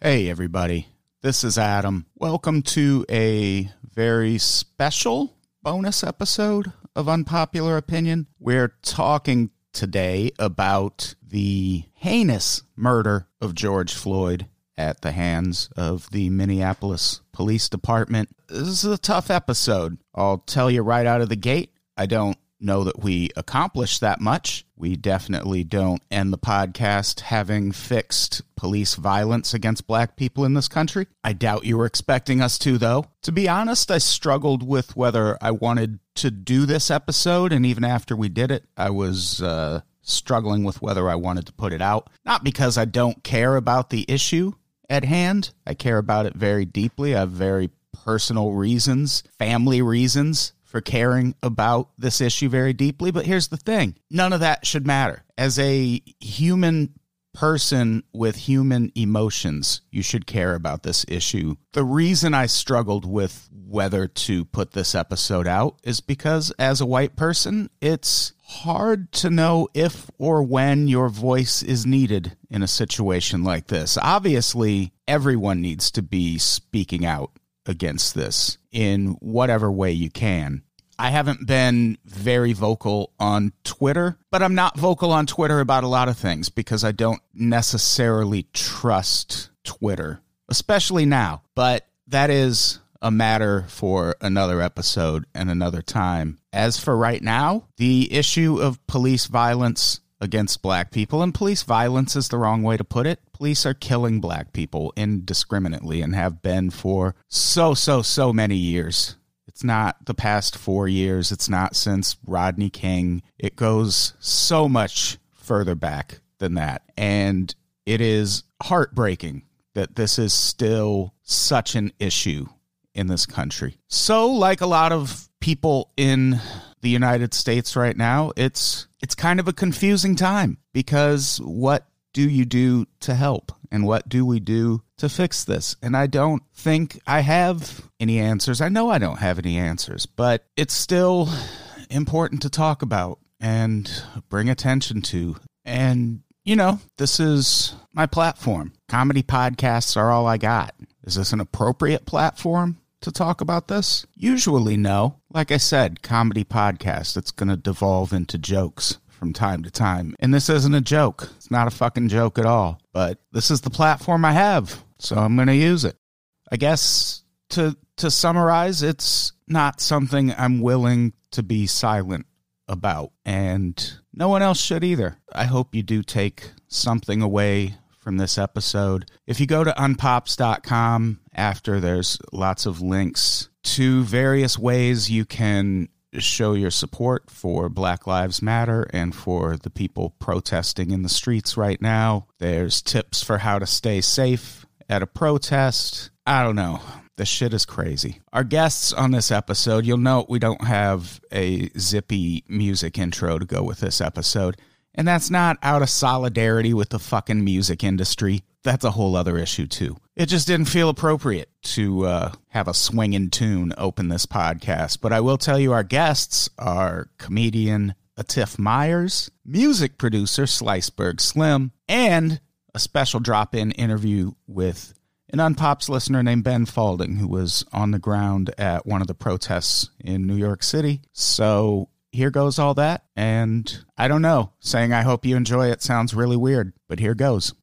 Hey, everybody. This is Adam. Welcome to a very special bonus episode of Unpopular Opinion. We're talking today about the heinous murder of George Floyd at the hands of the Minneapolis Police Department. This is a tough episode. I'll tell you right out of the gate. I don't know that we accomplished that much. We definitely don't end the podcast having fixed police violence against black people in this country. I doubt you were expecting us to, though. To be honest, I struggled with whether I wanted to do this episode, and even after we did it, I was uh, struggling with whether I wanted to put it out. Not because I don't care about the issue at hand, I care about it very deeply. I have very personal reasons, family reasons for caring about this issue very deeply. But here's the thing none of that should matter. As a human person with human emotions, you should care about this issue. The reason I struggled with whether to put this episode out is because, as a white person, it's hard to know if or when your voice is needed in a situation like this. Obviously, everyone needs to be speaking out against this in whatever way you can. I haven't been very vocal on Twitter, but I'm not vocal on Twitter about a lot of things because I don't necessarily trust Twitter, especially now. But that is a matter for another episode and another time. As for right now, the issue of police violence against black people, and police violence is the wrong way to put it. Police are killing black people indiscriminately and have been for so, so, so many years. It's not the past four years. It's not since Rodney King. It goes so much further back than that. And it is heartbreaking that this is still such an issue in this country. So, like a lot of people in the United States right now, it's it's kind of a confusing time because what do you do to help and what do we do to fix this? And I don't think I have any answers. I know I don't have any answers, but it's still important to talk about and bring attention to. And you know, this is my platform. Comedy podcasts are all I got. Is this an appropriate platform to talk about this? Usually, no. Like I said, comedy podcast, it's going to devolve into jokes from time to time. And this isn't a joke. It's not a fucking joke at all. But this is the platform I have, so I'm going to use it. I guess to to summarize, it's not something I'm willing to be silent about, and no one else should either. I hope you do take something away from this episode. If you go to unpops.com after, there's lots of links to various ways you can show your support for Black Lives Matter and for the people protesting in the streets right now. There's tips for how to stay safe at a protest. I don't know. The shit is crazy. Our guests on this episode, you'll note we don't have a zippy music intro to go with this episode. And that's not out of solidarity with the fucking music industry. That's a whole other issue, too. It just didn't feel appropriate to uh, have a swinging tune open this podcast. But I will tell you, our guests are comedian Atif Myers, music producer Sliceberg Slim, and a special drop in interview with an Unpops listener named Ben Falding, who was on the ground at one of the protests in New York City. So here goes all that. And I don't know, saying I hope you enjoy it sounds really weird, but here goes.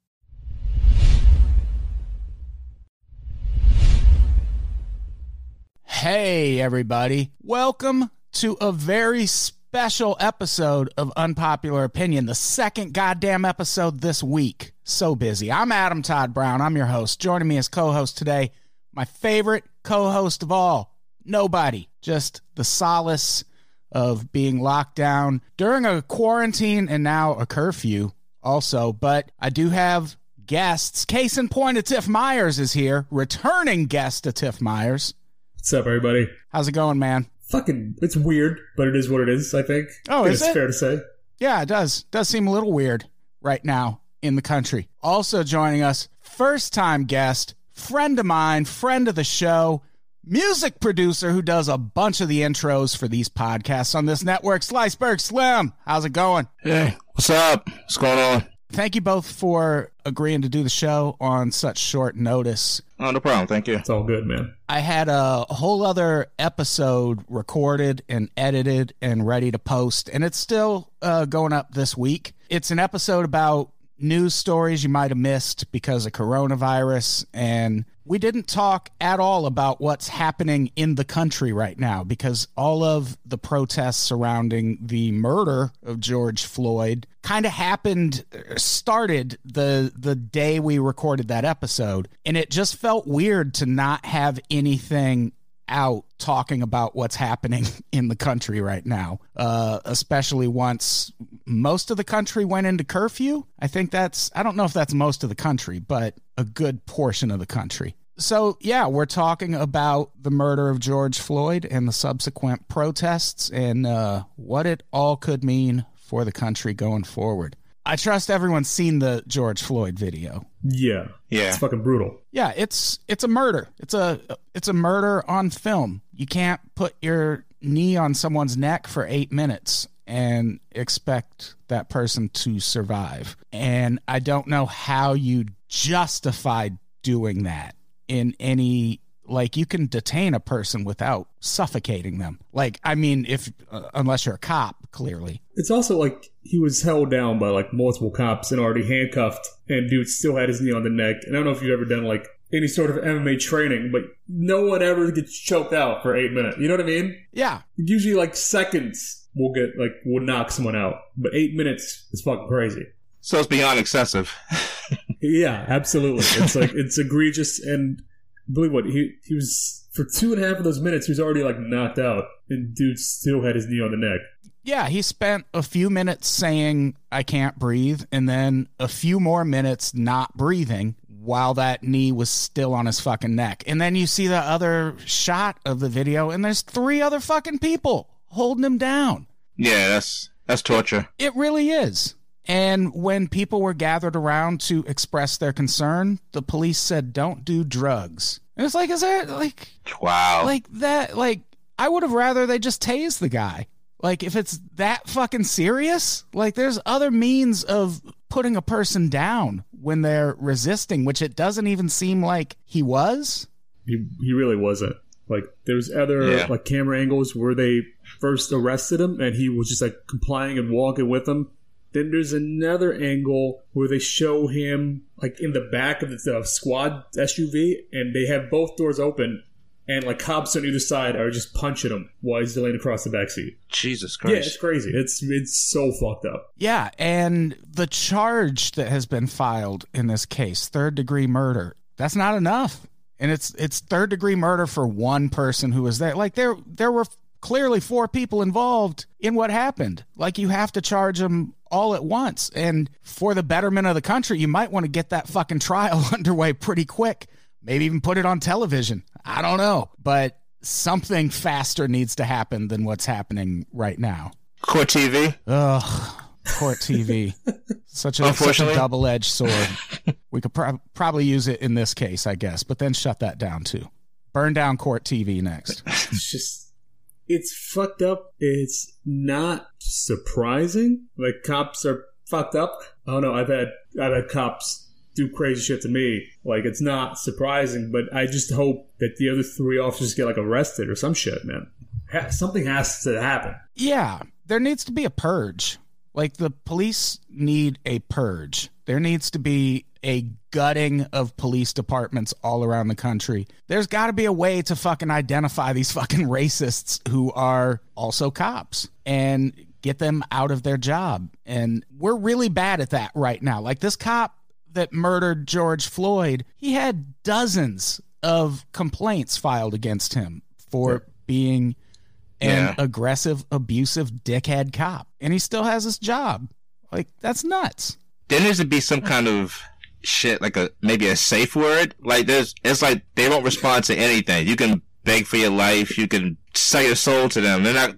Hey, everybody. Welcome to a very special episode of Unpopular Opinion, the second goddamn episode this week. So busy. I'm Adam Todd Brown. I'm your host. Joining me as co host today, my favorite co host of all, nobody, just the solace of being locked down during a quarantine and now a curfew also. But I do have guests. Case in point, Tiff Myers is here, returning guest to Tiff Myers. What's up, everybody? How's it going, man? Fucking, it's weird, but it is what it is. I think. Oh, I think is it's it? fair to say. Yeah, it does. Does seem a little weird right now in the country. Also joining us, first time guest, friend of mine, friend of the show, music producer who does a bunch of the intros for these podcasts on this network, Sliceberg Slim. How's it going? Hey, what's up? What's going on? Thank you both for agreeing to do the show on such short notice. Oh, no problem. Thank you. It's all good, man. I had a whole other episode recorded and edited and ready to post, and it's still uh, going up this week. It's an episode about news stories you might have missed because of coronavirus. And we didn't talk at all about what's happening in the country right now because all of the protests surrounding the murder of George Floyd kind of happened uh, started the the day we recorded that episode. And it just felt weird to not have anything out talking about what's happening in the country right now, uh, especially once most of the country went into curfew. I think that's, I don't know if that's most of the country, but a good portion of the country. So, yeah, we're talking about the murder of George Floyd and the subsequent protests and uh, what it all could mean for the country going forward. I trust everyone's seen the George Floyd video. Yeah. Yeah. It's fucking brutal. Yeah, it's it's a murder. It's a it's a murder on film. You can't put your knee on someone's neck for 8 minutes and expect that person to survive. And I don't know how you justify doing that in any like you can detain a person without suffocating them. Like I mean if uh, unless you're a cop, clearly. It's also like he was held down by like multiple cops and already handcuffed, and dude still had his knee on the neck. And I don't know if you've ever done like any sort of MMA training, but no one ever gets choked out for eight minutes. You know what I mean? Yeah. Usually like seconds will get like will knock someone out, but eight minutes is fucking crazy. So it's beyond excessive. Yeah, absolutely. It's like it's egregious and believe what he he was for two and a half of those minutes he was already like knocked out and dude still had his knee on the neck. Yeah, he spent a few minutes saying, I can't breathe, and then a few more minutes not breathing while that knee was still on his fucking neck. And then you see the other shot of the video, and there's three other fucking people holding him down. Yeah, that's that's torture. It really is. And when people were gathered around to express their concern, the police said, don't do drugs. And it's like, is there, like, Wow. like that like i would have rather they just tase the guy like if it's that fucking serious like there's other means of putting a person down when they're resisting which it doesn't even seem like he was He he really wasn't. Like there's other Yeah. like camera angles where they first arrested him and he was just like complying and walking with them. Then there's another angle where they show him like in the back of the uh, squad SUV and they have both doors open and like cops on either side are just punching him while he's laying across the backseat. Jesus Christ. Yeah, it's crazy. It's it's so fucked up. yeah and the charge that has been filed in this case third degree murder that's not enough and it's it's third degree murder for one person who was there like there there were clearly four people involved in what happened like you have to charge them all at once and for the betterment of the country you might want to get that fucking trial underway pretty quick maybe even put it on television i don't know but something faster needs to happen than what's happening right now Court TV. Ugh, court TV. such a such a double edged sword. We could prob probably use it in this case, I guess, but then shut that down too. Burn down court TV next. it's just it's fucked up. It's not surprising. Like cops are fucked up. Oh don't. I've had I've had cops do crazy shit to me. Like it's not surprising, but I just hope that the other three officers get like arrested or some shit, man. Ha- something has to happen. Yeah, there needs to be a purge. Like the police need a purge. There needs to be a gutting of police departments all around the country. There's got to be a way to fucking identify these fucking racists who are also cops and get them out of their job. And we're really bad at that right now. Like this cop that murdered George Floyd, he had dozens of complaints filed against him for being an Yeah. aggressive, abusive, dickhead cop. And he still has his job. Like, that's nuts. There needs to be some kind of shit, like a maybe a safe word. Like there's, it's like they won't respond to anything. You can beg for your life. You can sell your soul to them. They're not.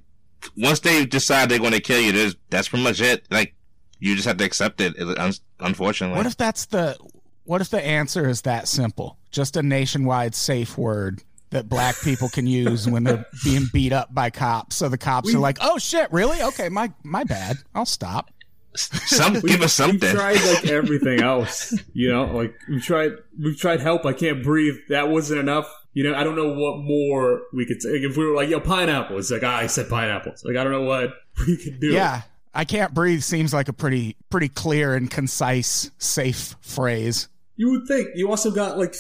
Once they decide they're going to kill you, there's that's pretty much it. Like you just have to accept it. it- Unfortunately, What if that's the what if the answer is that simple? Just a nationwide safe word that black people can use when they're being beat up by cops. So the cops are like, "Oh shit, really? Okay, my my bad. I'll stop." Some We- give us something. We've tried like everything else, you know. Like we've tried, we've tried help. I can't breathe. That wasn't enough. You know, I don't know what more we could say. If we were like, yo, pineapple, it's like, ah, I said pineapples. Like, I don't know what we could do. Yeah. I can't breathe seems like a pretty pretty clear and concise, safe phrase. You would think. You also got like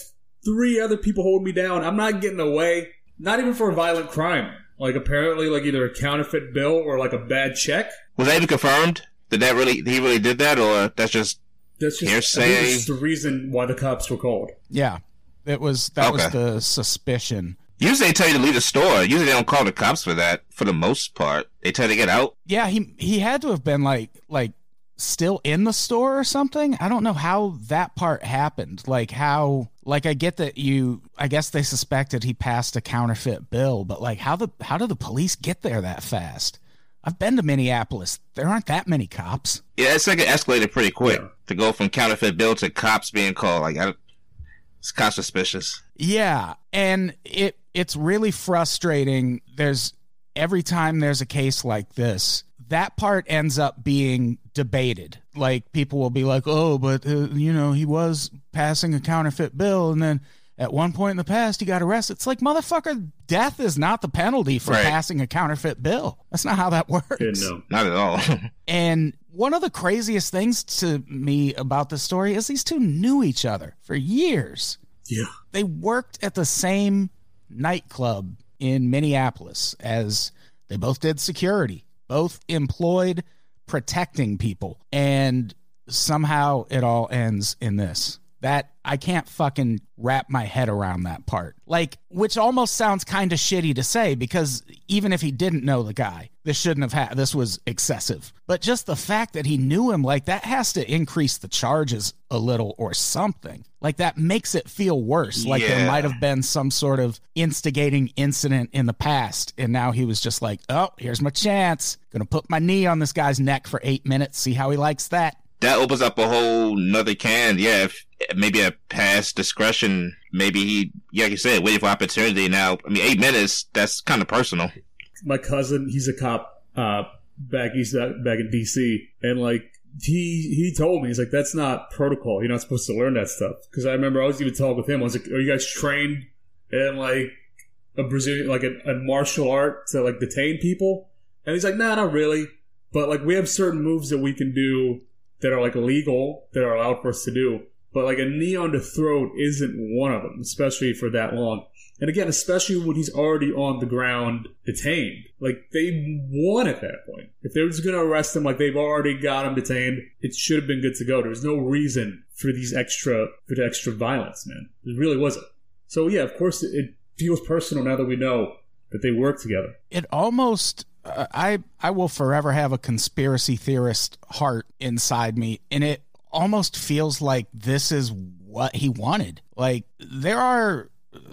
three other people holding me down. I'm not getting away. Not even for a violent crime. Like apparently, like either a counterfeit bill or like a bad check. Was that even confirmed? Did that really he really did that, or that's just That's just, Hearsay. think it's the reason why the cops were called. Yeah. It was that was the suspicion. Usually they tell you to leave the store. Usually they don't call the cops for that. For the most part, they tell you to get out. Yeah, he he had to have been like like still in the store or something. I don't know how that part happened. Like how like I get that you I guess they suspected he passed a counterfeit bill, but like how the how did the police get there that fast? I've been to Minneapolis. There aren't that many cops. Yeah, it's like it escalated pretty quick Yeah. to go from counterfeit bill to cops being called. Like, I, it's kind of suspicious. Yeah, and it it's really frustrating. There's every time there's a case like this, that part ends up being debated. Like people will be like, "Oh, but uh, you know, he was passing a counterfeit bill and then at one point in the past he got arrested." It's like, "Motherfucker, death is not the penalty for Right. passing a counterfeit bill. That's not how that works." Didn't. Not at all. And one of the craziest things to me about the story is these two knew each other for years Yeah. they worked at the same nightclub in Minneapolis as they both did security, both employed protecting people. And somehow it all ends in this. That I can't fucking wrap my head around that part. Like, which almost sounds kind of shitty to say because even if he didn't know the guy, this shouldn't have had, this was excessive. But just the fact that he knew him, like, that has to increase the charges a little or something. Like, that makes it feel worse. Like, there might have been some sort of instigating incident in the past. And now he was just like, oh, here's my chance. Gonna put my knee on this guy's neck for eight minutes, see how he likes that. that opens up a whole nother can. Yeah, if maybe a past discretion, maybe he, yeah, like you said, waiting for opportunity. Now, I mean, eight minutes, that's kind of personal. my cousin, he's a cop uh, back east, uh, back in DC, and like he he told me he's like that's not protocol. You're not supposed to learn that stuff. Because I remember I was even talking with him. I was like, "Are you guys trained in like a Brazilian like a, a martial art to like detain people?" And he's like, "Nah, not really. But like we have certain moves that we can do that are like illegal that are allowed for us to do." But like a knee on the throat isn't one of them, especially for that long. And again, especially when he's already on the ground detained. Like, they won at that point. If they were just to arrest him, like they've already got him detained, it should have been good to go. There's no reason for these extra, for the extra violence, man. It really wasn't. So yeah, of course, it, it feels personal now that we know that they work together. it almost uh, i i will forever have a conspiracy theorist heart inside me and it almost feels like this is what he wanted like there are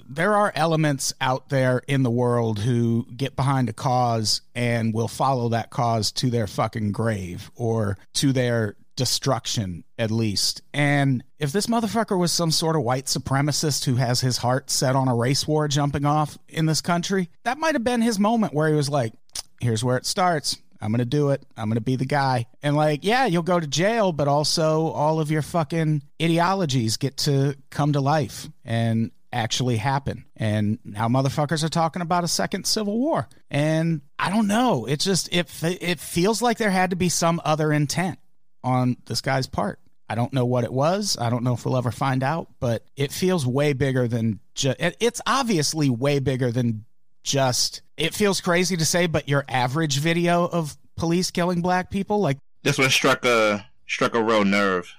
there are elements out there in the world who get behind a cause and will follow that cause to their fucking grave or to their destruction at least. And if this motherfucker was some sort of white supremacist who has his heart set on a race war jumping off in this country, that might have been his moment where he was like, here's where it starts. I'm going to do it. I'm going to be the guy. And like, yeah, you'll go to jail, but also all of your fucking ideologies get to come to life and actually happen. And now motherfuckers are talking about a second civil war. And I don't know. It just it it feels like there had to be some other intent on this guy's part. I don't know what it was. I don't know if we'll ever find out, but it feels way bigger than just. It's obviously way bigger than just. It feels crazy to say, but your average video of police killing black people, like This one struck a struck a real nerve.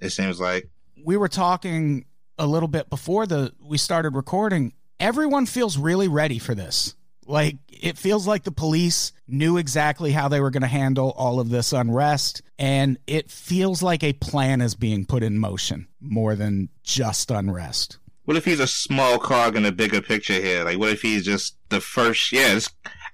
It seems like we were talking a little bit before the we started recording. Everyone feels really ready for this. Like it feels like the police knew exactly how they were going to handle all of this unrest and it feels like a plan is being put in motion more than just unrest. What if he's a small cog in a bigger picture here? Like, what if he's just the first? Yeah,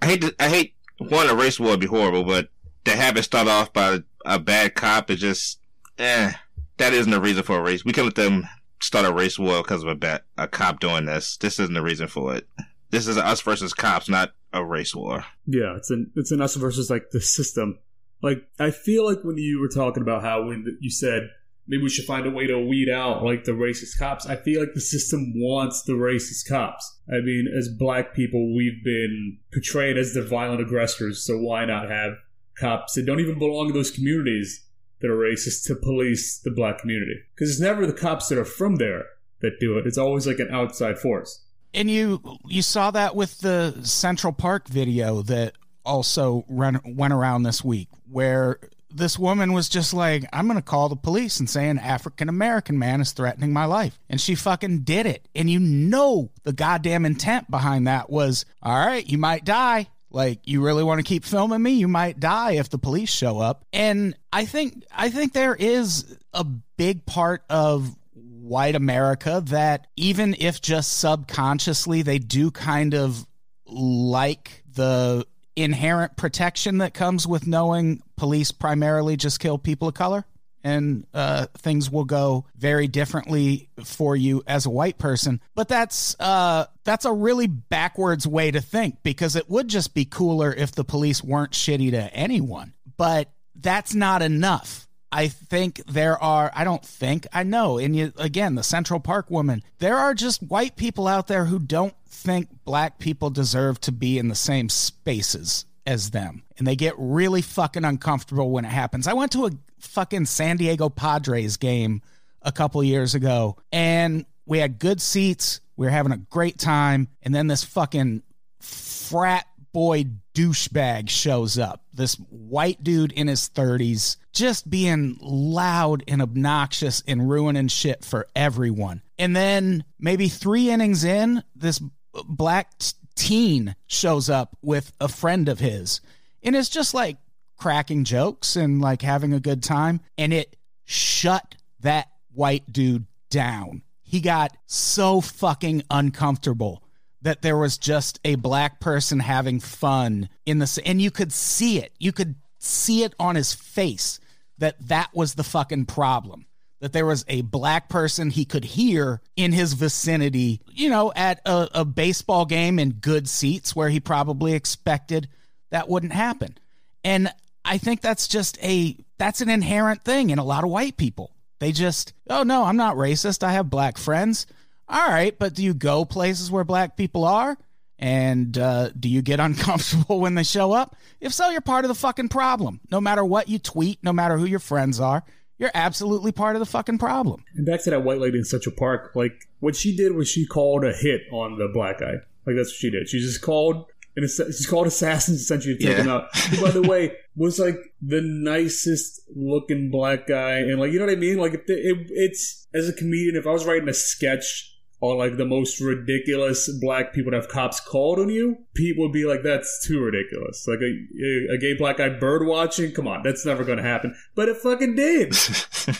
I hate. To, I hate one a race war would be horrible, but to have it start off by a bad cop is just, eh. That isn't a reason for a race. We can let them start a race war because of a bad a cop doing this. This isn't the reason for it. This is us versus cops, not a race war. Yeah, it's an it's an us versus like the system. Like, I feel like when you were talking about how when you said maybe we should find a way to weed out like the racist cops, I feel like the system wants the racist cops. I mean, as black people, we've been portrayed as the violent aggressors, so why not have cops that don't even belong in those communities that are racist to police the black community? Because it's never the cops that are from there that do it. It's always like an outside force. And you you saw that with the Central Park video that also run, went around this week, where this woman was just like, I'm going to call the police and say an African American man is threatening my life. And she fucking did it. And you know, the goddamn intent behind that was, all right, you might die. Like, you really want to keep filming me? You might die if the police show up. And I think, I think there is a big part of white America that even if just subconsciously they do kind of like the inherent protection that comes with knowing police primarily just kill people of color and uh, things will go very differently for you as a white person. But that's uh, that's a really backwards way to think because it would just be cooler if the police weren't shitty to anyone. But that's not enough. I think there are, I don't think, I know. And you, again, the Central Park woman, there are just white people out there who don't think black people deserve to be in the same spaces as them. And they get really fucking uncomfortable when it happens. I went to a fucking San Diego Padres game a couple years ago and we had good seats. We were having a great time. And then this fucking frat boy douchebag shows up. This white dude in his 30s, just being loud and obnoxious and ruining shit for everyone. And then maybe three innings in, this black teen shows up with a friend of his. And it's just like cracking jokes and like having a good time. And it shut that white dude down. He got so fucking uncomfortable that there was just a black person having fun in the and you could see it you could see it on his face that that was the fucking problem. That there was a black person he could hear in his vicinity you know at a, a baseball game in good seats where he probably expected that wouldn't happen. And i think that's just a that's an inherent thing in a lot of white people. They just oh no i'm not racist. I have black friends. All right, but do you go places where black people are? And uh, do you get uncomfortable when they show up? If so, you're part of the fucking problem. No matter what you tweet, no matter who your friends are, you're absolutely part of the fucking problem. And back to that white lady in Central Park, like what she did was she called a hit on the black guy. Like that's what she did. She just called and she's called assassins essentially to take Yeah. him out. Who, by the way, was like the nicest looking black guy, and like you know what I mean. Like it, it, it's as a comedian, if I was writing a sketch on like the most ridiculous black people to have cops called on you, people would be like, "That's too ridiculous." Like a, a gay black guy bird watching, come on, that's never going to happen. But it fucking did.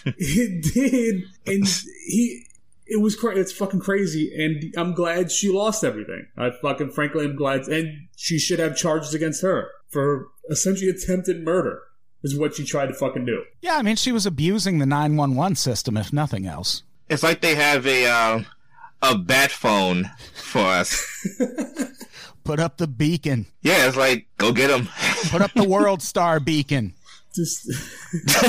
it did, and he. It was cra- it's fucking crazy, and I'm glad she lost everything. I fucking frankly am glad, and she should have charges against her for essentially attempted murder. Is what she tried to fucking do. Yeah, I mean, she was abusing the 911 system, if nothing else. It's like they have a uh, a bat phone for us. Put up the beacon. Yeah, it's like go get them. Put up the World Star beacon. Just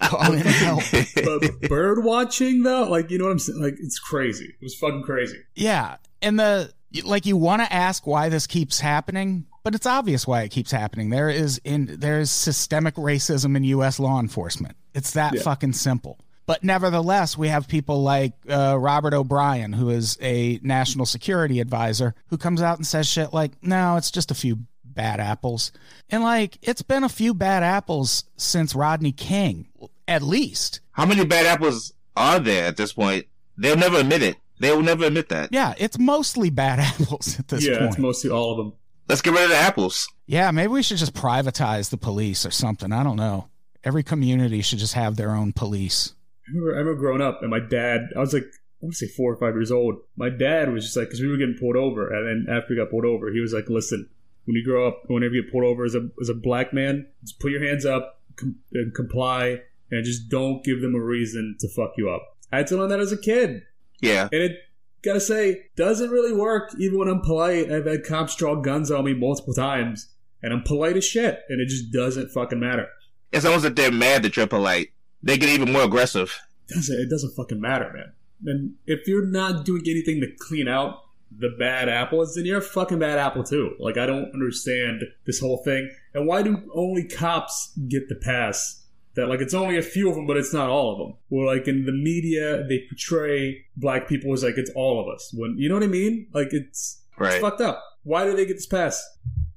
Call in help. but bird watching though, like you know what I'm saying? Like it's crazy. It was fucking crazy. Yeah, and the like you want to ask why this keeps happening, but it's obvious why it keeps happening. There is in there is systemic racism in U.S. law enforcement. It's that Yeah. fucking simple. But nevertheless, we have people like uh, Robert O'Brien, who is a national security advisor, who comes out and says shit like, "No, it's just a few bad apples," and like it's been a few bad apples since Rodney King, at least. How many bad apples are there at this point? They'll never admit it. They will never admit that. Yeah, it's mostly bad apples at this yeah, point. Yeah, it's mostly all of them. Let's get rid of the apples. Yeah, maybe we should just privatize the police or something. I don't know. Every community should just have their own police. I remember, I remember growing up, and my dad. I was like, I want to say four or five years old. My dad was just like, because we were getting pulled over, and then after we got pulled over, he was like, "Listen, when you grow up, whenever you get pulled over as a as a black man, just put your hands up com- and comply, and just don't give them a reason to fuck you up." I had to learn that as a kid. Yeah. And it gotta say, doesn't really work even when I'm polite. I've had cops draw guns on me multiple times. and I'm polite as shit, and it just doesn't fucking matter. It's almost like they're mad that you're polite. They get even more aggressive. It doesn't it doesn't fucking matter, man. And if you're not doing anything to clean out the bad apples, then you're a fucking bad apple too. Like I don't understand this whole thing. And why do only cops get the pass? That like it's only a few of them, but it's not all of them. Or like in the media, they portray black people as like it's all of us. When you know what I mean? Like it's Right. it's fucked up. Why do they get this pass?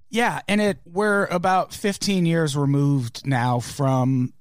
Yeah, and it we're about 15 years removed now from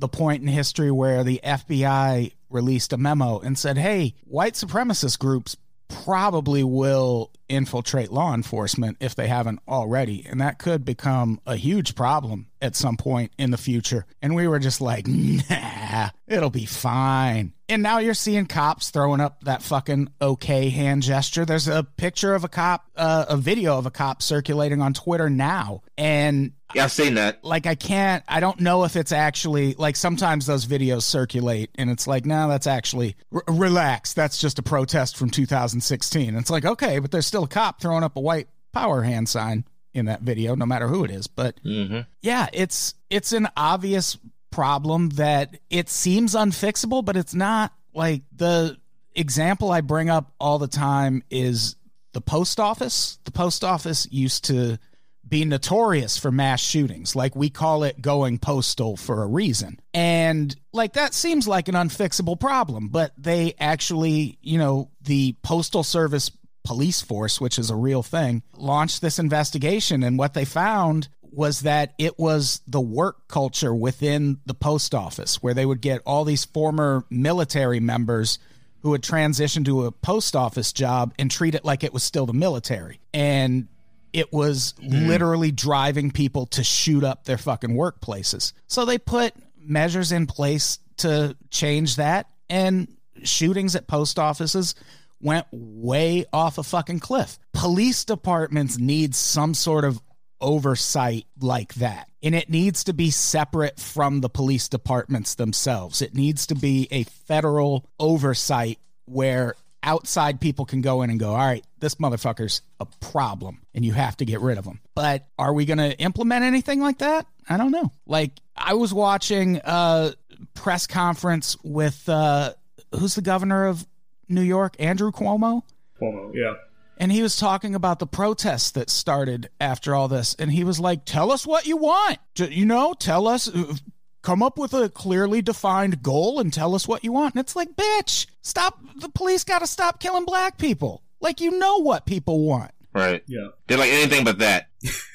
the point in history where the FBI released a memo and said, "Hey, white supremacist groups probably will infiltrate law enforcement if they haven't already, and that could become a huge problem at some point in the future." And we were just like, "Nah, it'll be fine." And now you're seeing cops throwing up that fucking okay hand gesture. There's a picture of a cop, uh, a video of a cop circulating on Twitter now. And Yeah, I've seen that. like, I can't, I don't know if it's actually, like, sometimes those videos circulate and it's like, no, that's actually, r- relax. That's just a protest from 2016. And it's like, okay, but there's still a cop throwing up a white power hand sign in that video, no matter who it is. But hmm yeah, it's it's an obvious problem that it seems unfixable, but it's not. Like the example I bring up all the time is the post office. The post office used to be notorious for mass shootings. Like we call it going postal for a reason. And like that seems like an unfixable problem, but they actually, you know, the postal service police force, which is a real thing, launched this investigation and what they found was that it was the work culture within the post office where they would get all these former military members who would transition to a post office job and treat it like it was still the military. And it was mm-hmm. literally driving people to shoot up their fucking workplaces. So they put measures in place to change that, and shootings at post offices went way off a fucking cliff. Police departments need some sort of oversight like that. And it needs to be separate from the police departments themselves. It needs to be a federal oversight where outside people can go in and go, all right, this motherfucker's a problem and you have to get rid of him. But are we going to implement anything like that? I don't know. Like, I was watching a press conference with, uh, who's the governor of New York? Andrew Cuomo? Cuomo, yeah. And he was talking about the protests that started after all this and he was like tell us what you want you know tell us uh, come up with a clearly defined goal and tell us what you want and it's like bitch stop the police got to stop killing black people like you know what people want Right. Yeah. They're like anything but that.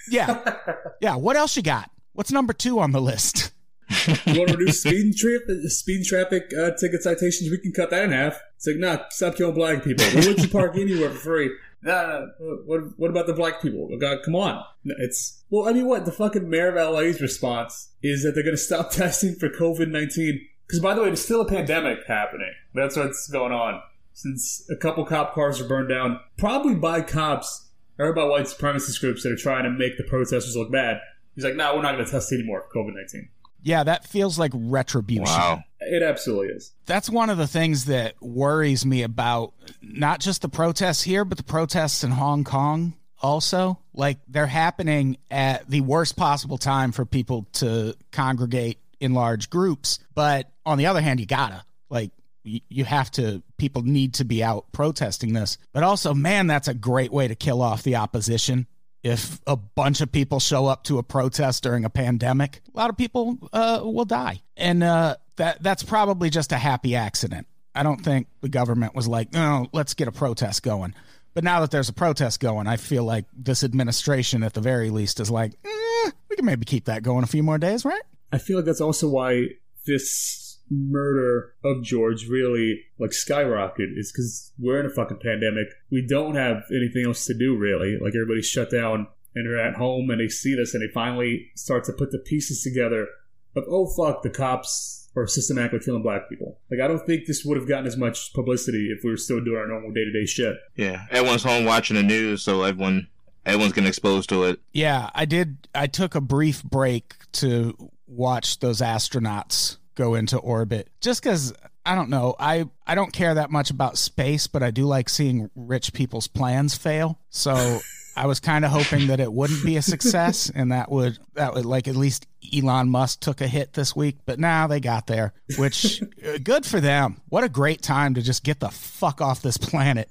yeah yeah what else you got what's number two on the list You want to reduce speed trip, speed traffic uh, ticket citations? We can cut that in half. It's like, nah, stop killing black people. We'll let you park anywhere for free. Nah, nah, what, what about the black people? Oh, God, come on. It's well, I mean, what the fucking mayor of LA's response is that they're going to stop testing for COVID nineteen. Because by the way, there's still a pandemic happening. That's what's going on. Since a couple cop cars are burned down, probably by cops or by white supremacist groups that are trying to make the protesters look bad. He's like, nah, we're not going to test anymore for COVID nineteen. yeah that feels like retribution Wow. It absolutely is. that's one of the things that worries me about not just the protests here, but the protests in Hong Kong also. Like they're happening at the worst possible time for people to congregate in large groups. But on the other hand, you gotta. Like you have to, people need to be out protesting this. But also, man, that's a great way to kill off the opposition if a bunch of people show up to a protest during a pandemic, a lot of people uh, will die, and uh, that that's probably just a happy accident. I don't think the government was like, "No, let's get a protest going." But now that there's a protest going, I feel like this administration, at the very least, is like, eh, "We can maybe keep that going a few more days, right?" I feel like that's also why this murder of George really like skyrocketed is because we're in a fucking pandemic. We don't have anything else to do really. Like everybody's shut down and they're at home and they see this and they finally start to put the pieces together of oh fuck the cops are systematically killing black people. Like I don't think this would have gotten as much publicity if we were still doing our normal day to day shit. Yeah. Everyone's home watching the news, so everyone everyone's getting exposed to it. Yeah, I did. I took a brief break to watch those astronauts go into orbit just because I don't know. I, I don't care that much about space, but I do like seeing rich people's plans fail. So I was kind of hoping that it wouldn't be a success, and that would that would like at least Elon Musk took a hit this week. But now they got there, which uh, good for them. What a great time to just get the fuck off this planet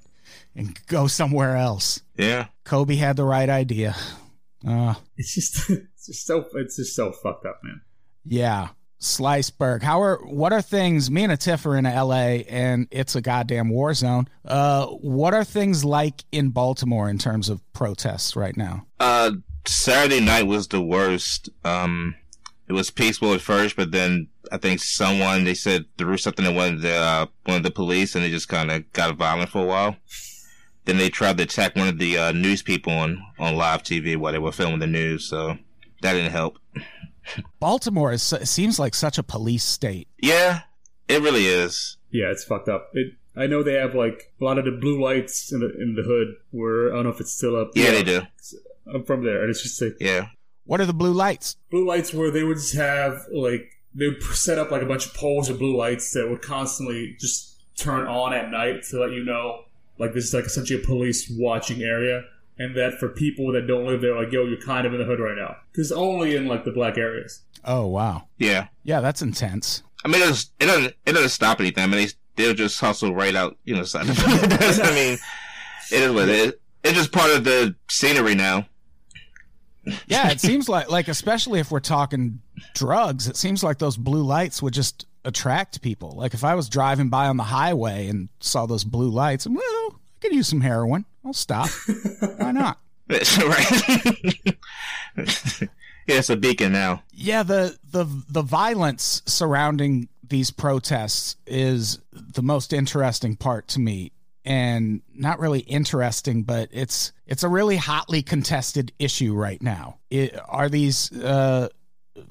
and go somewhere else. Yeah. Kobe had the right idea. Uh, It's just, it's just so, it's just so fucked up, man. yeah. Sliceberg. How are what are things? Me and a Tiff are in LA, and it's a goddamn war zone. Uh, what are things like in Baltimore in terms of protests right now? Uh, Saturday night was the worst. Um, it was peaceful at first, but then I think someone they said threw something at one of the uh, one of the police, and they just kind of got violent for a while. Then they tried to attack one of the uh, news people on on live TV while they were filming the news, so that didn't help. Baltimore is seems like such a police state. Yeah, it really is. Yeah, it's fucked up. It, I know they have like a lot of the blue lights in the in the hood. Where I don't know if it's still up. Yeah, they do. I'm from there, and it's just like Yeah, What are the blue lights? blue lights where they would just have like they would set up like a bunch of poles of blue lights that would constantly just turn on at night to let you know like this is like essentially a police watching area and that for people that don't live there like yo you're kind of in the hood right now because only in like the black areas Oh wow, yeah. yeah, that's intense. I mean, it doesn't it doesn't, it doesn't stop anything. I mean, they they'll just hustle right out, you know. Side of I mean, it is what it is. It's just part of the scenery now. Yeah, it seems like like especially if we're talking drugs, it seems like those blue lights would just attract people. Like if I was driving by on the highway and saw those blue lights, well, I could use some heroin. I'll stop. Why not? right. yeah, it's a beacon now. Yeah, the the the violence surrounding these protests is the most interesting part to me and not really interesting but it's it's a really hotly contested issue right now it, are these uh,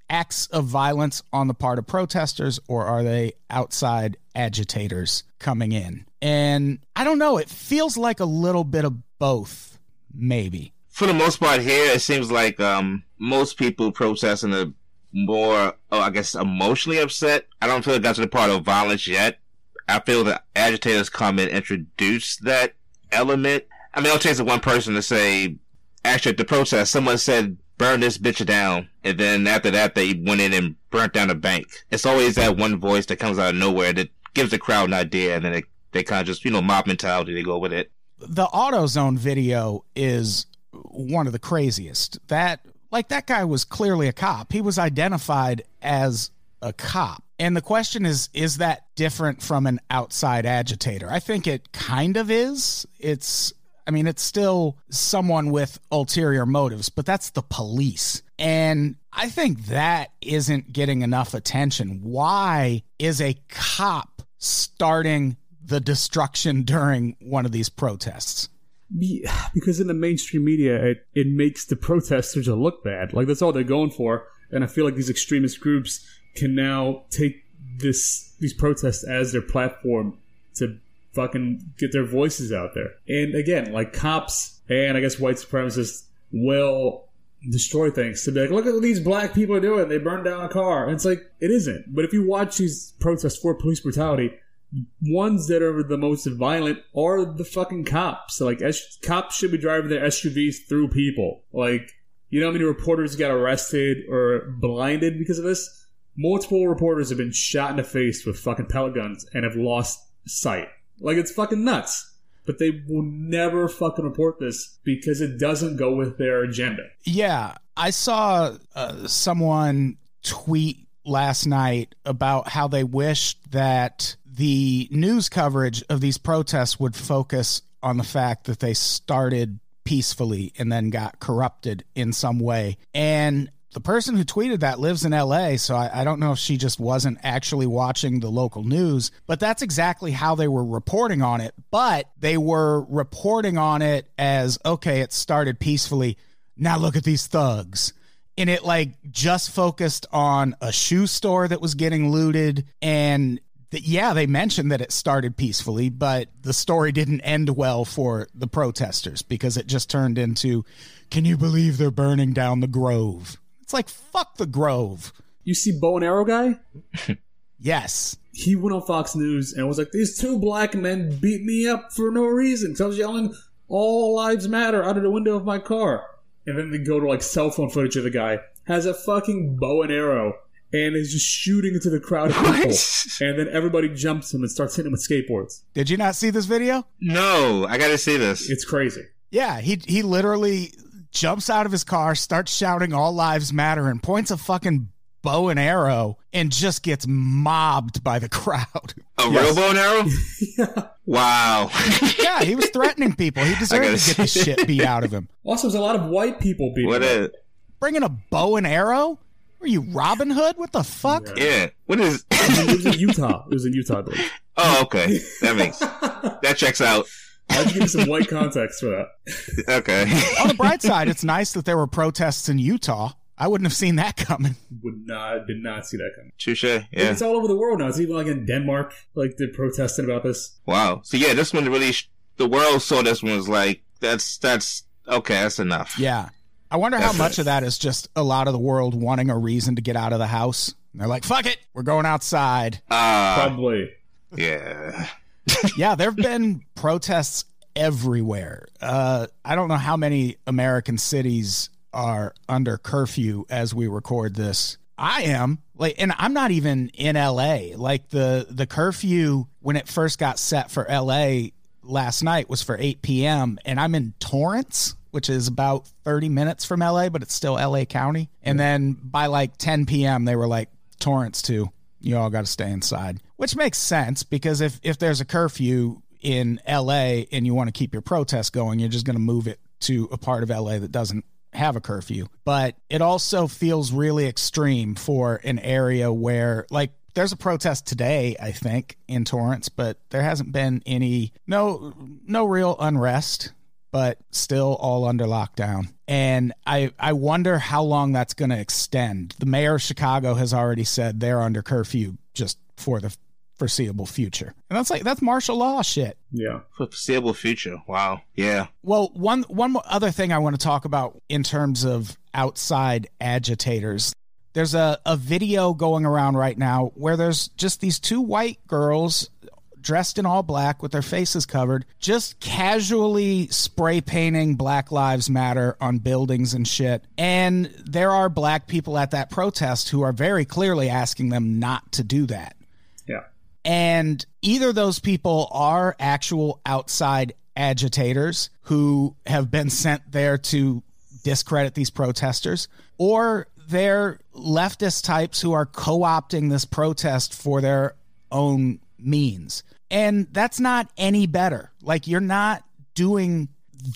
acts of violence on the part of protesters or are they outside agitators coming in and i don't know it feels like a little bit of both maybe For the most part, here it seems like um most people protesting are more, oh, I guess, emotionally upset. I don't feel it got to the part of violence yet. I feel that agitators come and introduce that element. I mean, it takes one person to say, actually, at the protest, someone said, burn this bitch down. And then after that, they went in and burnt down a bank. It's always that one voice that comes out of nowhere that gives the crowd an idea, and then they, they kind of just, you know, mob mentality, they go with it. the AutoZone video is one of the craziest. That like that guy was clearly a cop. He was identified as a cop. And the question is is that different from an outside agitator? I think it kind of is. It's I mean it's still someone with ulterior motives, but that's the police. And I think that isn't getting enough attention. Why is a cop starting the destruction during one of these protests? Because in the mainstream media it, it makes the protesters look bad like that's all they're going for and i feel like these extremist groups can now take this these protests as their platform to fucking get their voices out there and again like cops and i guess white supremacists will destroy things to be like look at what these black people are doing they burned down a car and it's like it isn't but if you watch these protests for police brutality ones that are the most violent are the fucking cops. Like, S- cops should be driving their SUVs through people. Like, you know how many reporters got arrested or blinded because of this? Multiple reporters have been shot in the face with fucking pellet guns and have lost sight. Like, it's fucking nuts. But they will never fucking report this because it doesn't go with their agenda. Yeah, I saw uh, someone tweet last night about how they wished that the news coverage of these protests would focus on the fact that they started peacefully and then got corrupted in some way. And the person who tweeted that lives in LA, so I, I, don't know if she just wasn't actually watching the local news, but that's exactly how they were reporting on it. But they were reporting on it as okay, it started peacefully. Now look at these thugs. And it like just focused on a shoe store that was getting looted and yeah, they mentioned that it started peacefully, but the story didn't end well for the protesters because it just turned into, can you believe they're burning down the Grove? It's like, fuck the Grove. You see Bow and Arrow guy? yes. He went on Fox News and was like, these two black men beat me up for no reason. So I was yelling, all lives matter out of the window of my car. And then they go to like cell phone footage of the guy has a fucking bow and arrow and is just shooting into the crowd of people. What? And then everybody jumps him and starts hitting him with skateboards. Did you not see this video? No, I gotta see this. It's crazy. Yeah, he he literally jumps out of his car, starts shouting "All lives matter" and points a fucking bow and arrow and just gets mobbed by the crowd. A Yes. real bow and arrow? yeah. Wow. yeah, he was threatening people. He deserved gotta get the shit beat out of him. Also, there's a lot of white people beating what him. is? Bringing a bow and arrow? Are you Robin Hood? What the fuck? Yeah. Yeah. What is? It was in Utah. It was in Utah, I. Oh, okay. That makes that checks out. I have to give you some white context for that. Okay. On the bright side, it's nice that there were protests in Utah. I wouldn't have seen that coming. Would not, did not see that coming. Touche. And Yeah. It's all over the world now. It's even like in Denmark, like they're protesting about this. Wow. So yeah, this one really. Sh- the world saw this one was like, that's that's okay. That's enough. Yeah. I wonder how much it. of that is just a lot of the world wanting a reason to get out of the house. And they're like, fuck it, we're going outside. Ah. Probably. yeah. yeah, there have been protests everywhere. Uh, I don't know how many American cities are under curfew as we record this. I am like, and I'm not even in LA. Like the the curfew when it first got set for LA last night was for 8 p.m. and I'm in Torrance, which is about 30 minutes from LA, but it's still LA County. And then by like 10 p.m. they were like Torrance too. You all got to stay inside, which makes sense because if if there's a curfew in LA and you want to keep your protest going, you're just going to move it to a part of LA that doesn't have a curfew. But it also feels really extreme for an area where like there's a protest today, I think, in Torrance, but there hasn't been any no no real unrest, but still all under lockdown. And I I wonder how long that's going to extend. The mayor of Chicago has already said they're under curfew just for the foreseeable future. And that's like that's martial law shit. Yeah. For foreseeable future. Wow. Yeah. Well, one one other thing I want to talk about in terms of outside agitators. There's a, a video going around right now where there's just these two white girls dressed in all black with their faces covered, just casually spray painting Black Lives Matter on buildings and shit. And there are black people at that protest who are very clearly asking them not to do that. Yeah. And either those people are actual outside agitators who have been sent there to discredit these protesters, or they're leftist types who are co opting this protest for their own means. And that's not any better. Like, you're not doing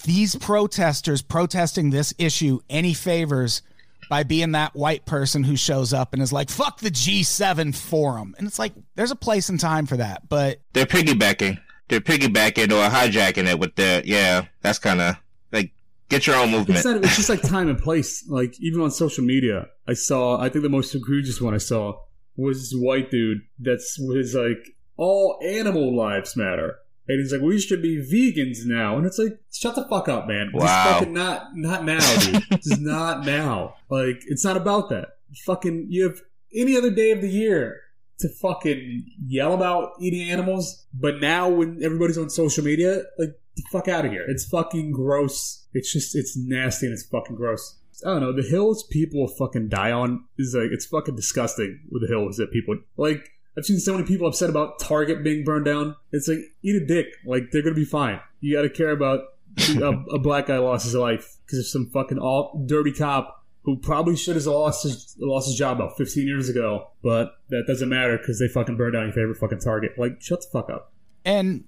these protesters protesting this issue any favors by being that white person who shows up and is like, fuck the G7 forum. And it's like, there's a place and time for that. But They're piggybacking. They're piggybacking or hijacking it with their. Yeah. That's kind of like get your own movement. It's not. It's just like time and place. Like even on social media, I saw. I think the most egregious one I saw was this white dude that's was like all animal lives matter, and he's like, we should be vegans now, and it's like, shut the fuck up, man. Just Wow. fucking not not now, dude. Just not now. Like it's not about that. Fucking you have any other day of the year to fucking yell about eating animals, but now when everybody's on social media, like the fuck out of here. It's fucking gross. It's just it's nasty and it's fucking gross. I don't know. The hills people fucking die on is like it's fucking disgusting with the hills that people like. I've seen so many people upset about Target being burned down. It's like eat a dick. Like they're gonna be fine. You got to care about a, a black guy lost his life because of some fucking all dirty cop who probably should have lost his lost his job about 15 years ago. But that doesn't matter because they fucking burned down your favorite fucking Target. Like shut the fuck up. and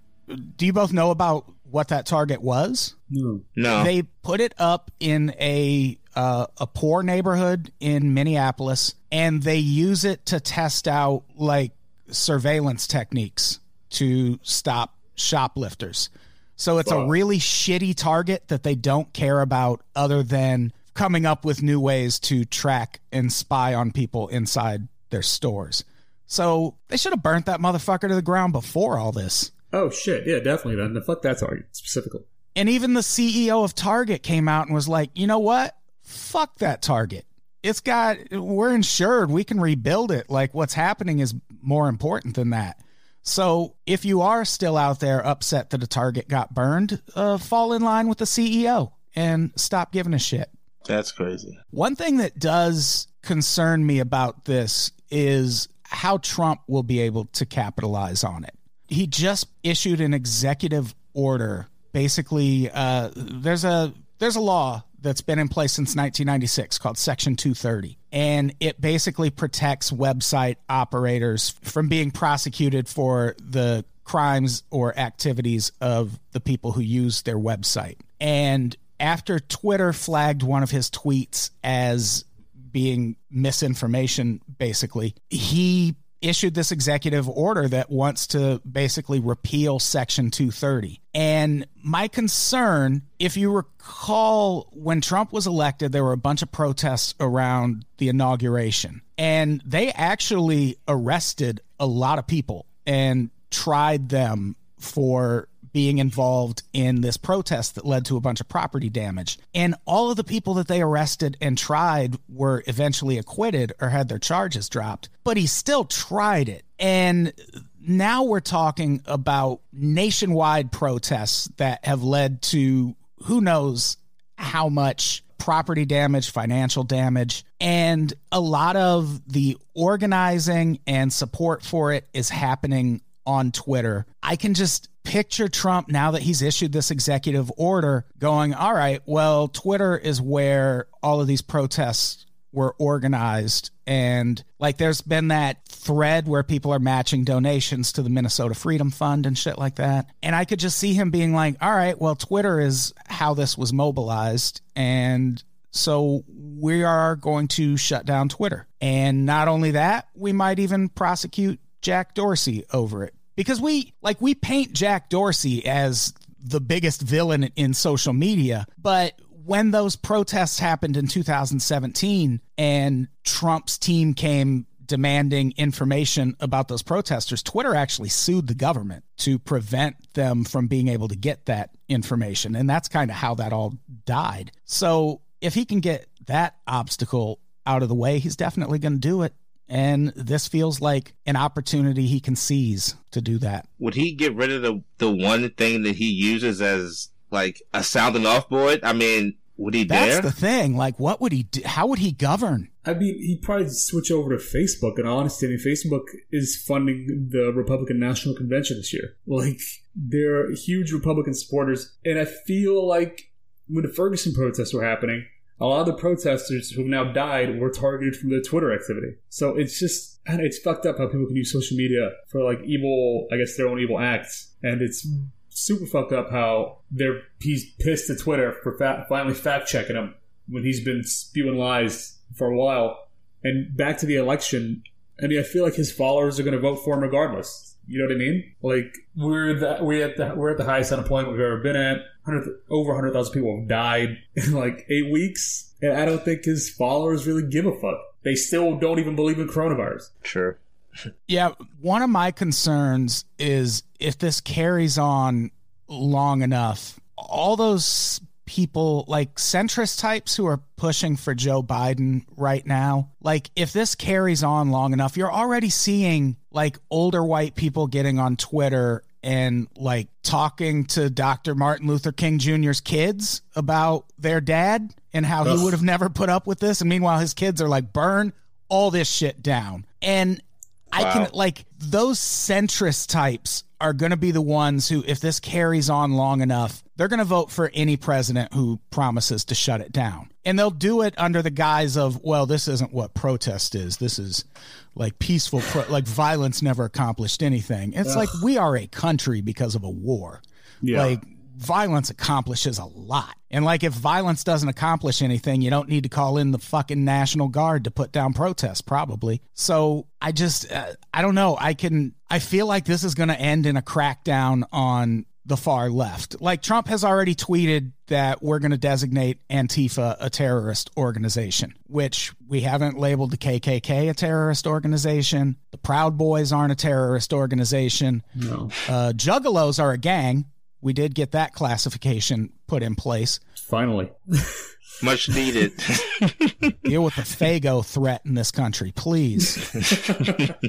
do you both know about what that target was? No. no. They put it up in a uh, a poor neighborhood in Minneapolis, and they use it to test out like surveillance techniques to stop shoplifters. So it's a really shitty target that they don't care about, other than coming up with new ways to track and spy on people inside their stores. So they should have burnt that motherfucker to the ground before all this. Oh shit, yeah, definitely. Then the fuck that Target specifically. And even the CEO of Target came out and was like, you know what? Fuck that Target. It's got, we're insured. We can rebuild it. Like, what's happening is more important than that. So if you are still out there upset that a target got burned, uh, fall in line with the CEO and stop giving a shit. That's crazy. One thing that does concern me about this is how Trump will be able to capitalize on it. He just issued an executive order. Basically, uh, there's a there's a law that's been in place since 1996 called Section 230. And it basically protects website operators from being prosecuted for the crimes or activities of the people who use their website. And after Twitter flagged one of his tweets as being misinformation, basically, he issued this executive order that wants to basically repeal Section 230. And my concern, if you recall, when Trump was elected, there were a bunch of protests around the inauguration. And they actually arrested a lot of people and tried them for being involved in this protest that led to a bunch of property damage. And all of the people that they arrested and tried were eventually acquitted or had their charges dropped, but he still tried it. And now we're talking about nationwide protests that have led to who knows how much property damage, financial damage, and a lot of the organizing and support for it is happening on Twitter. I can just picture Trump now that he's issued this executive order going, all right, well, Twitter is where all of these protests were organized. And like there's been that thread where people are matching donations to the Minnesota Freedom Fund and shit like that. And I could just see him being like, all right, well, Twitter is how this was mobilized. And so we are going to shut down Twitter. And not only that, we might even prosecute Jack Dorsey over it because we like we paint Jack Dorsey as the biggest villain in social media, but when those protests happened in 2017 and Trump's team came demanding information about those protesters, Twitter actually sued the government to prevent them from being able to get that information. And that's kind of how that all died. So if he can get that obstacle out of the way, he's definitely going to do it. And this feels like an opportunity he can seize to do that. Would he get rid of the the one thing that he uses as like a sounding off board? I mean, would he That's dare? the thing. Like, what would he do? How would he govern? I mean, he'd probably switch over to Facebook. And honestly, I mean, Facebook is funding the Republican National Convention this year. Like, they're huge Republican supporters. And I feel like when the Ferguson protests were happening, a lot of the protesters who've now died were targeted from the Twitter activity. So it's just, and it's fucked up how people can use social media for like evil, I guess, their own evil acts. And it's super fucked up how they're he's pissed at Twitter for fa- finally fact checking him when he's been spewing lies for a while. And back to the election, I mean, I feel like his followers are going to vote for him regardless. You know what I mean? Like we're the, we're at the we're at the highest unemployment we've ever been at. 100, over hundred thousand people have died in like eight weeks, and I don't think his followers really give a fuck. They still don't even believe in coronavirus. Sure. Yeah, one of my concerns is if this carries on long enough, all those people like centrist types who are pushing for Joe Biden right now, like if this carries on long enough, you're already seeing like older white people getting on Twitter and like talking to Dr. Martin Luther King Jr.'s kids about their dad and how he would have never put up with this. And meanwhile, his kids are like, burn all this shit down. And I can like those centrist types are going to be the ones who, if this carries on long enough, they're going to vote for any president who promises to shut it down. And they'll do it under the guise of, well, this isn't what protest is. This is like peaceful, pro- like violence never accomplished anything. It's like we are a country because of a war. Yeah. Like violence accomplishes a lot. And like if violence doesn't accomplish anything, you don't need to call in the fucking National Guard to put down protests probably. So I just uh, I don't know. I can I feel like this is going to end in a crackdown on the far left. Like Trump has already tweeted that we're going to designate Antifa a terrorist organization, which we haven't labeled the KKK a terrorist organization. The Proud Boys aren't a terrorist organization. No. Uh, Juggalos are a gang. We did get that classification put in place. Finally. Much needed. Deal with the Faygo threat in this country, please.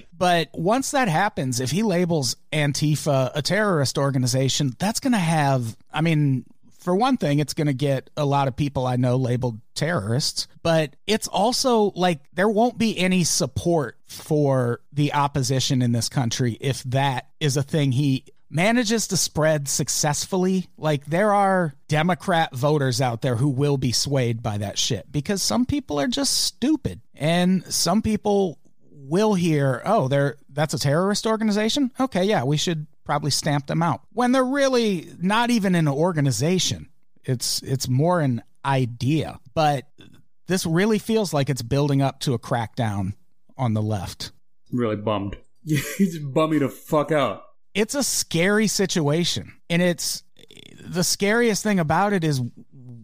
but once that happens, if he labels Antifa a terrorist organization, that's going to have, I mean, for one thing, it's going to get a lot of people I know labeled terrorists, but it's also like there won't be any support for the opposition in this country if that is a thing he manages to spread successfully. Like there are Democrat voters out there who will be swayed by that shit because some people are just stupid and some people will hear, "Oh, they're that's a terrorist organization? Okay, yeah, we should probably stamp them out." When they're really not even an organization. It's it's more an idea. But this really feels like it's building up to a crackdown on the left. Really bummed. He's bumming the fuck out. It's a scary situation. And it's the scariest thing about it is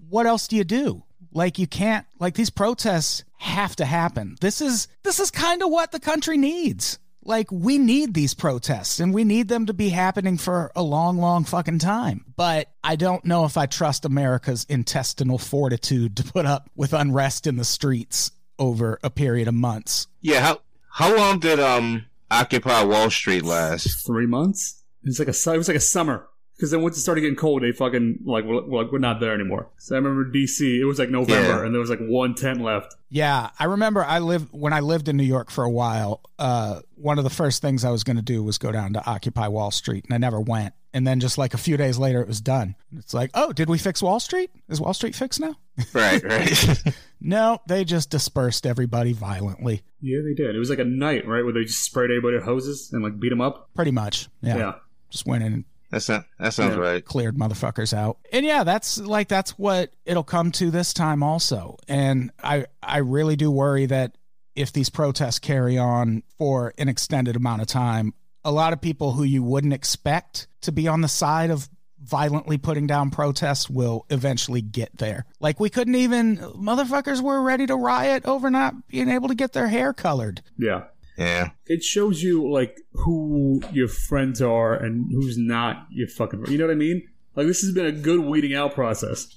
what else do you do? Like you can't like these protests have to happen. This is this is kind of what the country needs. Like we need these protests and we need them to be happening for a long long fucking time. But I don't know if I trust America's intestinal fortitude to put up with unrest in the streets over a period of months. yeah, how how long did um Occupy Wall Street last? Three months? It was like a it was like a summer. Because then once it started getting cold, they fucking like we're, like we're not there anymore. So I remember DC. It was like November, Yeah. and there was like one tent left. Yeah, I remember I lived when I lived in New York for a while. Uh, one of the first things I was going to do was go down to Occupy Wall Street, and I never went. And then just like a few days later, it was done. It's like, oh, did we fix Wall Street? Is Wall Street fixed now? Right, right. No, they just dispersed everybody violently, Yeah, they did. It was like a night, right, where they just sprayed everybody with hoses and like beat them up. pretty much. Yeah, Yeah. just went in and that sounds that sounds Yeah. right. cleared motherfuckers out. And yeah, that's like that's what it'll come to this time also. And I I really do worry that if these protests carry on for an extended amount of time, a lot of people who you wouldn't expect to be on the side of violently putting down protests will eventually get there. Like we couldn't even motherfuckers were ready to riot over not being able to get their hair colored. Yeah. Yeah. It shows you like who your friends are and who's not your fucking. You know what I mean? Like this has been a good weeding out process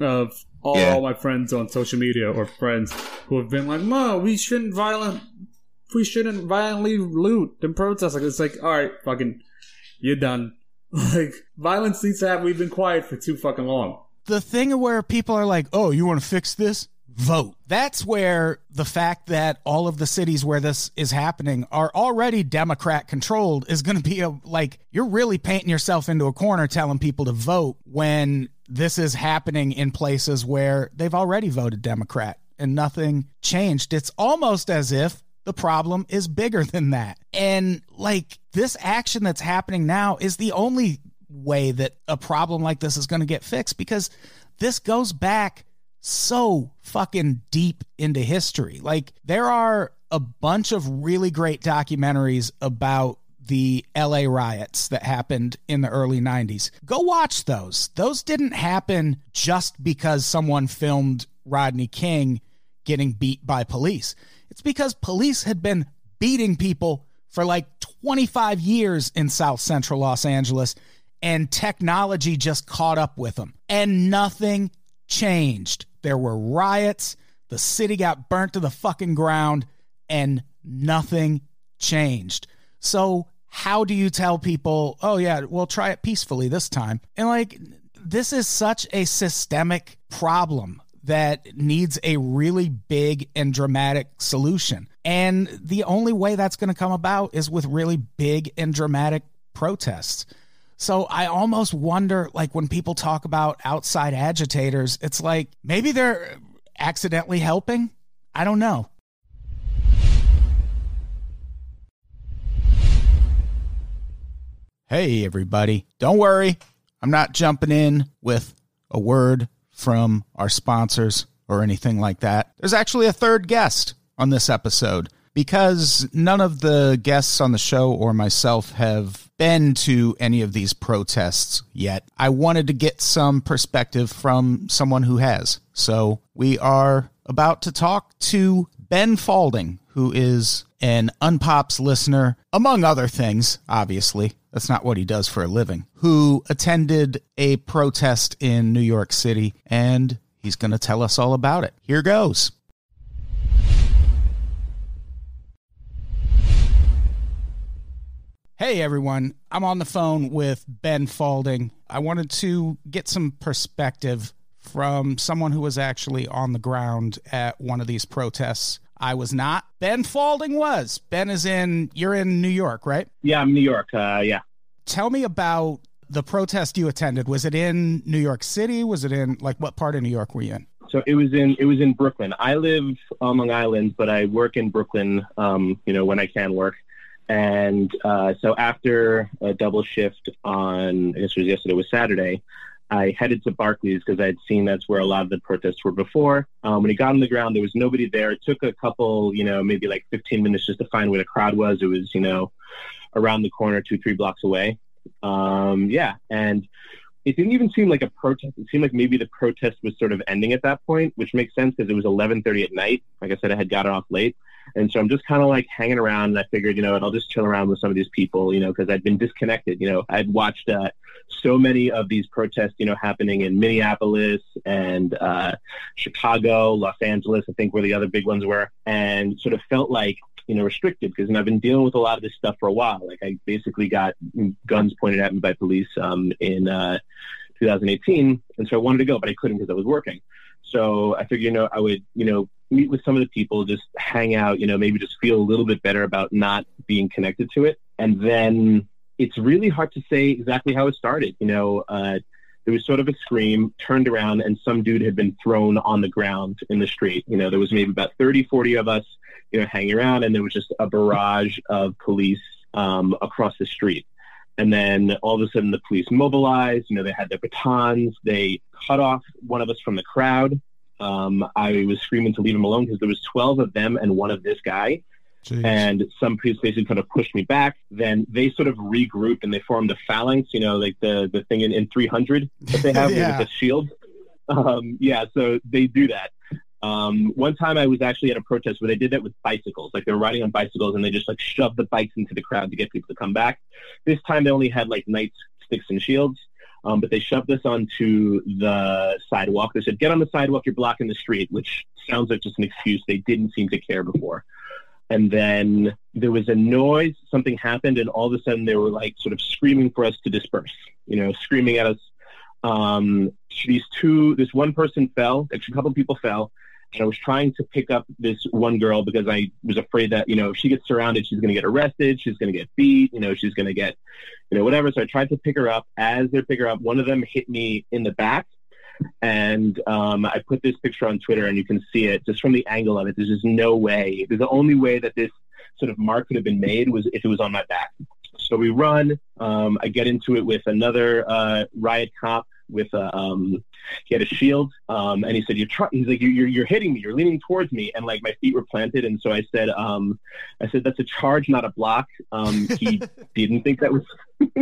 of all Yeah. my friends on social media or friends who have been like, "No, we shouldn't violent, we shouldn't violently loot and protest." Like it's like, all right, fucking, you're done. Like violence needs to have. We've been quiet for too fucking long. the thing where people are like, "Oh, you want to fix this? Vote." That's where the fact that all of the cities where this is happening are already Democrat controlled is going to be a like you're really painting yourself into a corner telling people to vote when this is happening in places where they've already voted Democrat and nothing changed. It's almost as if the problem is bigger than that. And like this action that's happening now is the only way that a problem like this is going to get fixed because this goes back so fucking deep into history. Like there are a bunch of really great documentaries about the LA riots that happened in the early 90s. Go watch those. Those didn't happen just because someone filmed Rodney King getting beat by police. It's because police had been beating people for like 25 years in South Central Los Angeles, and technology just caught up with them. And nothing changed. There were riots, the city got burnt to the fucking ground, and nothing changed. So, how do you tell people, oh, yeah, we'll try it peacefully this time? And like, this is such a systemic problem that needs a really big and dramatic solution. And the only way that's going to come about is with really big and dramatic protests. So I almost wonder like when people talk about outside agitators, it's like maybe they're accidentally helping. I don't know. Hey, everybody. Don't worry. I'm not jumping in with a word from our sponsors or anything like that. There's actually a third guest on this episode because none of the guests on the show or myself have been to any of these protests yet. I wanted to get some perspective from someone who has. So we are about to talk to Ben Falding, who is an Unpops listener among other things, obviously, that's not what he does for a living, who attended a protest in New York City, and he's going to tell us all about it. Here goes. Hey everyone, I'm on the phone with Ben Falding. I wanted to get some perspective from someone who was actually on the ground at one of these protests. I was not. Ben Falding was. Ben is in, you're in New York, right? Yeah, I'm New York. Uh, yeah. Tell me about the protest you attended. Was it in New York City? Was it in, like, what part of New York were you in? So it was in it was in Brooklyn. I live on Long Island, but I work in Brooklyn. Um, you know when I can work. And uh, so after a double shift on, I guess it was yesterday, was Saturday, I headed to Barclays because I had seen that's where a lot of the protests were before. Um, when he got on the ground, there was nobody there. It took a couple, you know, maybe like 15 minutes just to find where the crowd was. It was, you know, around the corner, two, three blocks away. Um, yeah. And it didn't even seem like a protest. It seemed like maybe the protest was sort of ending at that point, which makes sense because it was 11:30 at night. Like I said, I had gotten off late, and so I'm just kind of like hanging around. And I figured, you know, I'll just chill around with some of these people, you know, because I'd been disconnected. You know, I'd watched uh, so many of these protests, you know, happening in Minneapolis and uh, Chicago, Los Angeles. I think where the other big ones were, and sort of felt like you know, restricted because I've been dealing with a lot of this stuff for a while. Like I basically got guns pointed at me by police um, in uh, 2018, and so I wanted to go, but I couldn't because I was working. So I figured, you know, I would, you know, meet with some of the people, just hang out, you know, maybe just feel a little bit better about not being connected to it. And then it's really hard to say exactly how it started. You know, uh, there was sort of a scream, turned around, and some dude had been thrown on the ground in the street. You know, there was maybe about 30, 40 of us, you know, hanging around, and there was just a barrage of police um, across the street. And then all of a sudden, the police mobilized. You know, they had their batons. They cut off one of us from the crowd. Um, I was screaming to leave him alone because there was 12 of them and one of this guy. Jeez. And some police basically kind of pushed me back. Then they sort of regrouped and they formed a phalanx, you know, like the, the thing in, in 300 that they have yeah. with the shield. Um, yeah, so they do that. Um, one time I was actually at a protest where they did that with bicycles. Like they were riding on bicycles and they just like shoved the bikes into the crowd to get people to come back. This time they only had like knights, sticks, and shields. Um, but they shoved us onto the sidewalk. They said, get on the sidewalk, you're blocking the street, which sounds like just an excuse. They didn't seem to care before. And then there was a noise, something happened, and all of a sudden they were like sort of screaming for us to disperse, you know, screaming at us. Um, these two, this one person fell, actually a couple people fell, and I was trying to pick up this one girl because I was afraid that, you know, if she gets surrounded, she's going to get arrested. She's going to get beat. You know, she's going to get, you know, whatever. So I tried to pick her up. As they pick her up, one of them hit me in the back. And um, I put this picture on Twitter and you can see it just from the angle of it. There's just no way. The only way that this sort of mark could have been made was if it was on my back. So we run. Um, I get into it with another uh, riot cop with a um, he had a shield, um, and he said, "You're trying." He's like, you're, "You're hitting me. You're leaning towards me." And like my feet were planted, and so I said, um, "I said that's a charge, not a block." Um, he didn't think that was.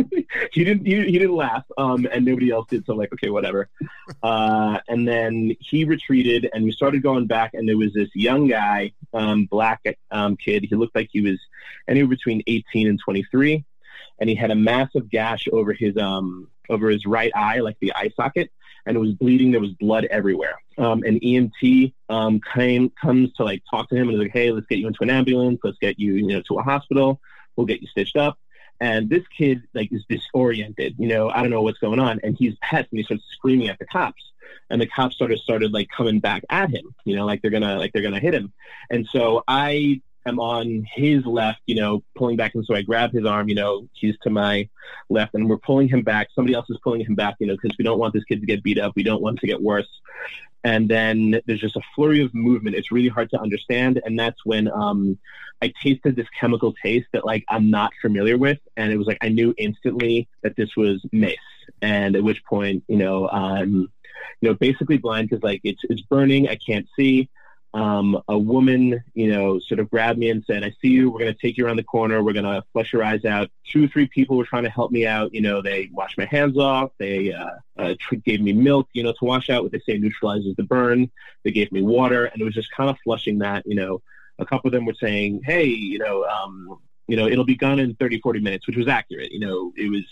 he didn't. He, he didn't laugh, um, and nobody else did. So I'm like, okay, whatever. Uh, and then he retreated, and we started going back, and there was this young guy, um, black um, kid. He looked like he was anywhere between 18 and 23 and he had a massive gash over his um over his right eye, like the eye socket, and it was bleeding. There was blood everywhere. Um, an EMT um, came comes to like talk to him and is like, "Hey, let's get you into an ambulance. Let's get you, you know, to a hospital. We'll get you stitched up." And this kid like is disoriented. You know, I don't know what's going on, and he's pissed and he starts screaming at the cops. And the cops sort of started like coming back at him. You know, like they're gonna like they're gonna hit him. And so I am on his left, you know, pulling back. And so I grab his arm, you know, he's to my left, and we're pulling him back. Somebody else is pulling him back, you know, because we don't want this kid to get beat up. We don't want to get worse. And then there's just a flurry of movement. It's really hard to understand. And that's when um, I tasted this chemical taste that, like, I'm not familiar with. And it was like I knew instantly that this was mace. And at which point, you know, um, you know, basically blind because like it's it's burning. I can't see um, a woman, you know, sort of grabbed me and said, I see you. We're going to take you around the corner. We're going to flush your eyes out. Two or three people were trying to help me out. You know, they washed my hands off. They uh, uh, gave me milk, you know, to wash out, what they say neutralizes the burn. They gave me water. And it was just kind of flushing that, you know. A couple of them were saying, hey, you know, um, you know, it'll be gone in 30, 40 minutes, which was accurate. You know, it was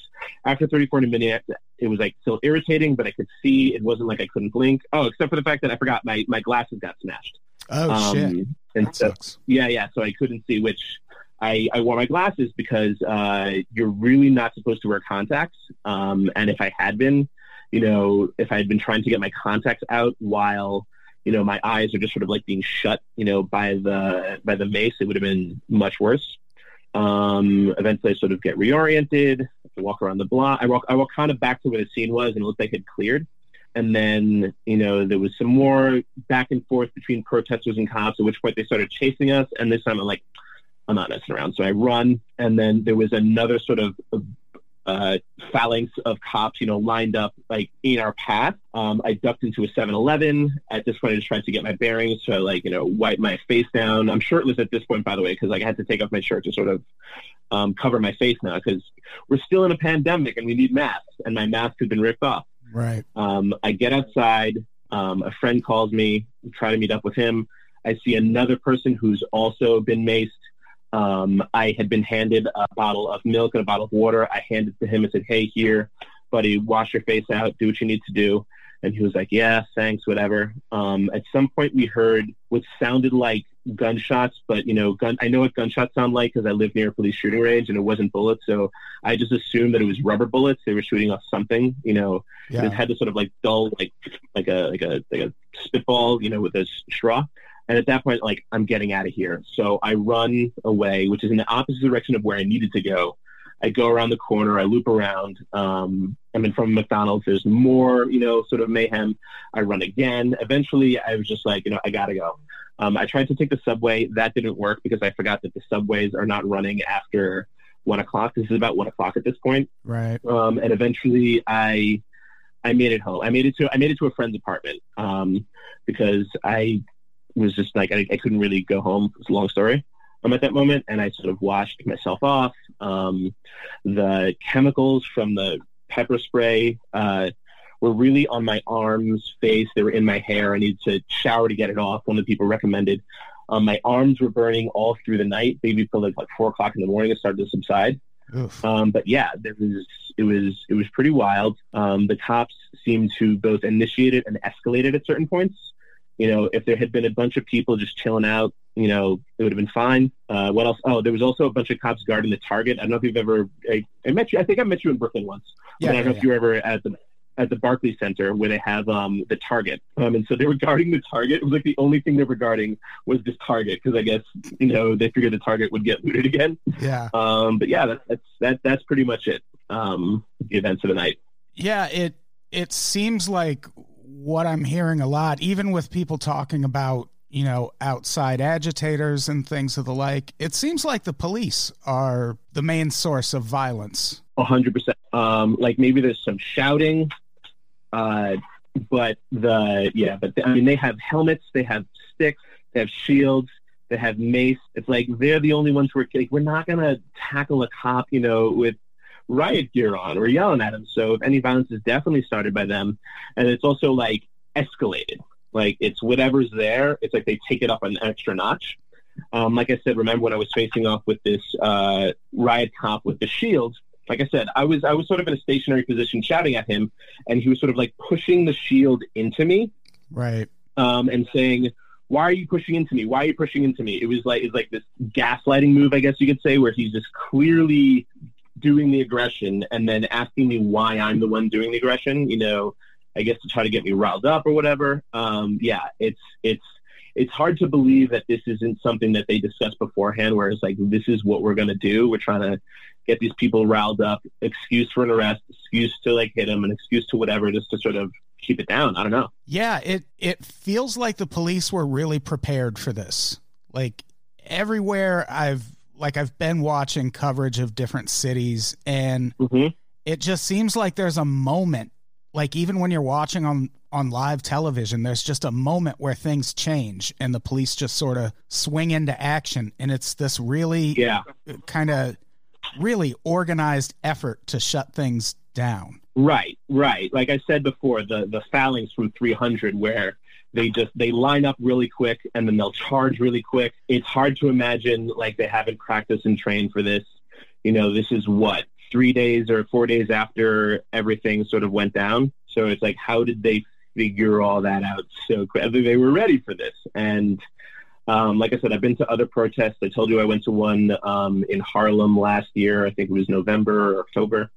after 30, 40 minutes, it was like still irritating, but I could see it wasn't like I couldn't blink. Oh, except for the fact that I forgot my, my glasses got smashed. Oh Um, shit! And That so, sucks. yeah, yeah. So I couldn't see, which I, I wore my glasses because uh, you're really not supposed to wear contacts. Um, and if I had been, you know, if I had been trying to get my contacts out while, you know, my eyes are just sort of like being shut, you know, by the by the mace, it would have been much worse. Um, eventually, I sort of get reoriented. I walk around the block. I walk. I walk kind of back to where the scene was, and it looked like it cleared. And then, you know, there was some more back and forth between protesters and cops, at which point they started chasing us. And this time I'm like, I'm not messing around. So I run. And then there was another sort of uh, phalanx of cops, you know, lined up like in our path. Um, I ducked into a 7-Eleven. At this point, I just tried to get my bearings. So I like, you know, wipe my face down. I'm shirtless at this point, by the way, because like, I had to take off my shirt to sort of um, cover my face now because we're still in a pandemic and we need masks. And my mask had been ripped off. Right. Um, I get outside. Um, a friend calls me, try to meet up with him. I see another person who's also been maced. Um, I had been handed a bottle of milk and a bottle of water. I handed it to him and said, "Hey, here, buddy, wash your face out, do what you need to do." And he was like, "Yeah, thanks, whatever." Um, at some point, we heard what sounded like gunshots, but you know, gun. I know what gunshots sound like because I live near a police shooting range, and it wasn't bullets, so I just assumed that it was rubber bullets. They were shooting off something, you know. It had this sort of like dull, like like a like a like a spitball, you know, with a straw. And at that point, like I'm getting out of here. So I run away, which is in the opposite direction of where I needed to go. I go around the corner, I loop around. Um, I'm in front of McDonald's. There's more, you know, sort of mayhem. I run again. Eventually, I was just like, you know, I gotta go. Um, I tried to take the subway. That didn't work because I forgot that the subways are not running after one o'clock. This is about one o'clock at this point Right. um, and eventually I I made it home. I made it to I made it to a friend's apartment um, because I was just like I, I couldn't really go home. It's a long story. Um, at that moment, and I sort of washed myself off. Um, the chemicals from the pepper spray uh, were really on my arms, face. They were in my hair. I needed to shower to get it off. One of the people recommended. Um, my arms were burning all through the night, maybe till like, like four o'clock in the morning. It started to subside. Um, but yeah, there was it was it was pretty wild. Um, the cops seemed to both initiate it and escalate it at certain points. You know, if there had been a bunch of people just chilling out, you know, it would have been fine. Uh, what else? Oh, there was also a bunch of cops guarding the Target. I don't know if you've ever. I, I met you. I think I met you in Brooklyn once. Yeah. but I don't know yeah, if you were ever at the at the Barclays Center where they have um, the Target. Um, and so they were guarding the Target. It was like the only thing they were guarding was this Target because I guess you know they figured the Target would get looted again. yeah. Um, but yeah, that, that's that that's pretty much it. Um, the events of the night. Yeah, it it seems like what I'm hearing a lot, even with people talking about you know outside agitators and things of the like. It seems like the police are the main source of violence. A hundred percent. Um, like maybe there's some shouting, uh, but the yeah, but the, I mean they have helmets, they have sticks, they have shields, they have mace. It's like they're the only ones who are like we're not gonna tackle a cop, you know, with riot gear on. We're yelling at him. So if any violence is definitely started by them, and it's also like escalated. Like it's whatever's there. It's like they take it up an extra notch. Um, like I said, remember when I was facing off with this uh, riot cop with the shield? Like I said, I was I was sort of in a stationary position shouting at him, and he was sort of like pushing the shield into me Right. um, and saying, "Why are you pushing into me? Why are you pushing into me?" It was like it's like this gaslighting move, I guess you could say, where he's just clearly doing the aggression and then asking me why I'm the one doing the aggression. You know, I guess to try to get me riled up or whatever. Um, yeah, it's it's it's hard to believe that this isn't something that they discussed beforehand. Where it's like, this is what we're gonna do. We're trying to get these people riled up. Excuse for an arrest. Excuse to like hit them. An excuse to whatever, just to sort of keep it down. I don't know. Yeah, it it feels like the police were really prepared for this. Like everywhere I've like I've been watching coverage of different cities and hmm it just seems like there's a moment like even when you're watching on on live television there's just a moment where things change and the police just sort of swing into action and it's this really Yeah. kind of really organized effort to shut things down. Right, right. Like I said before, the the phalanx from 300, where they just they line up really quick and then they'll charge really quick. It's hard to imagine like they haven't practiced and trained for this. You know, this is what three days or four days after everything sort of went down. So it's like, how did they figure all that out so quickly? They were ready for this. And um, like I said, I've been to other protests. I told you I went to one um, in Harlem last year. I think it was November or October.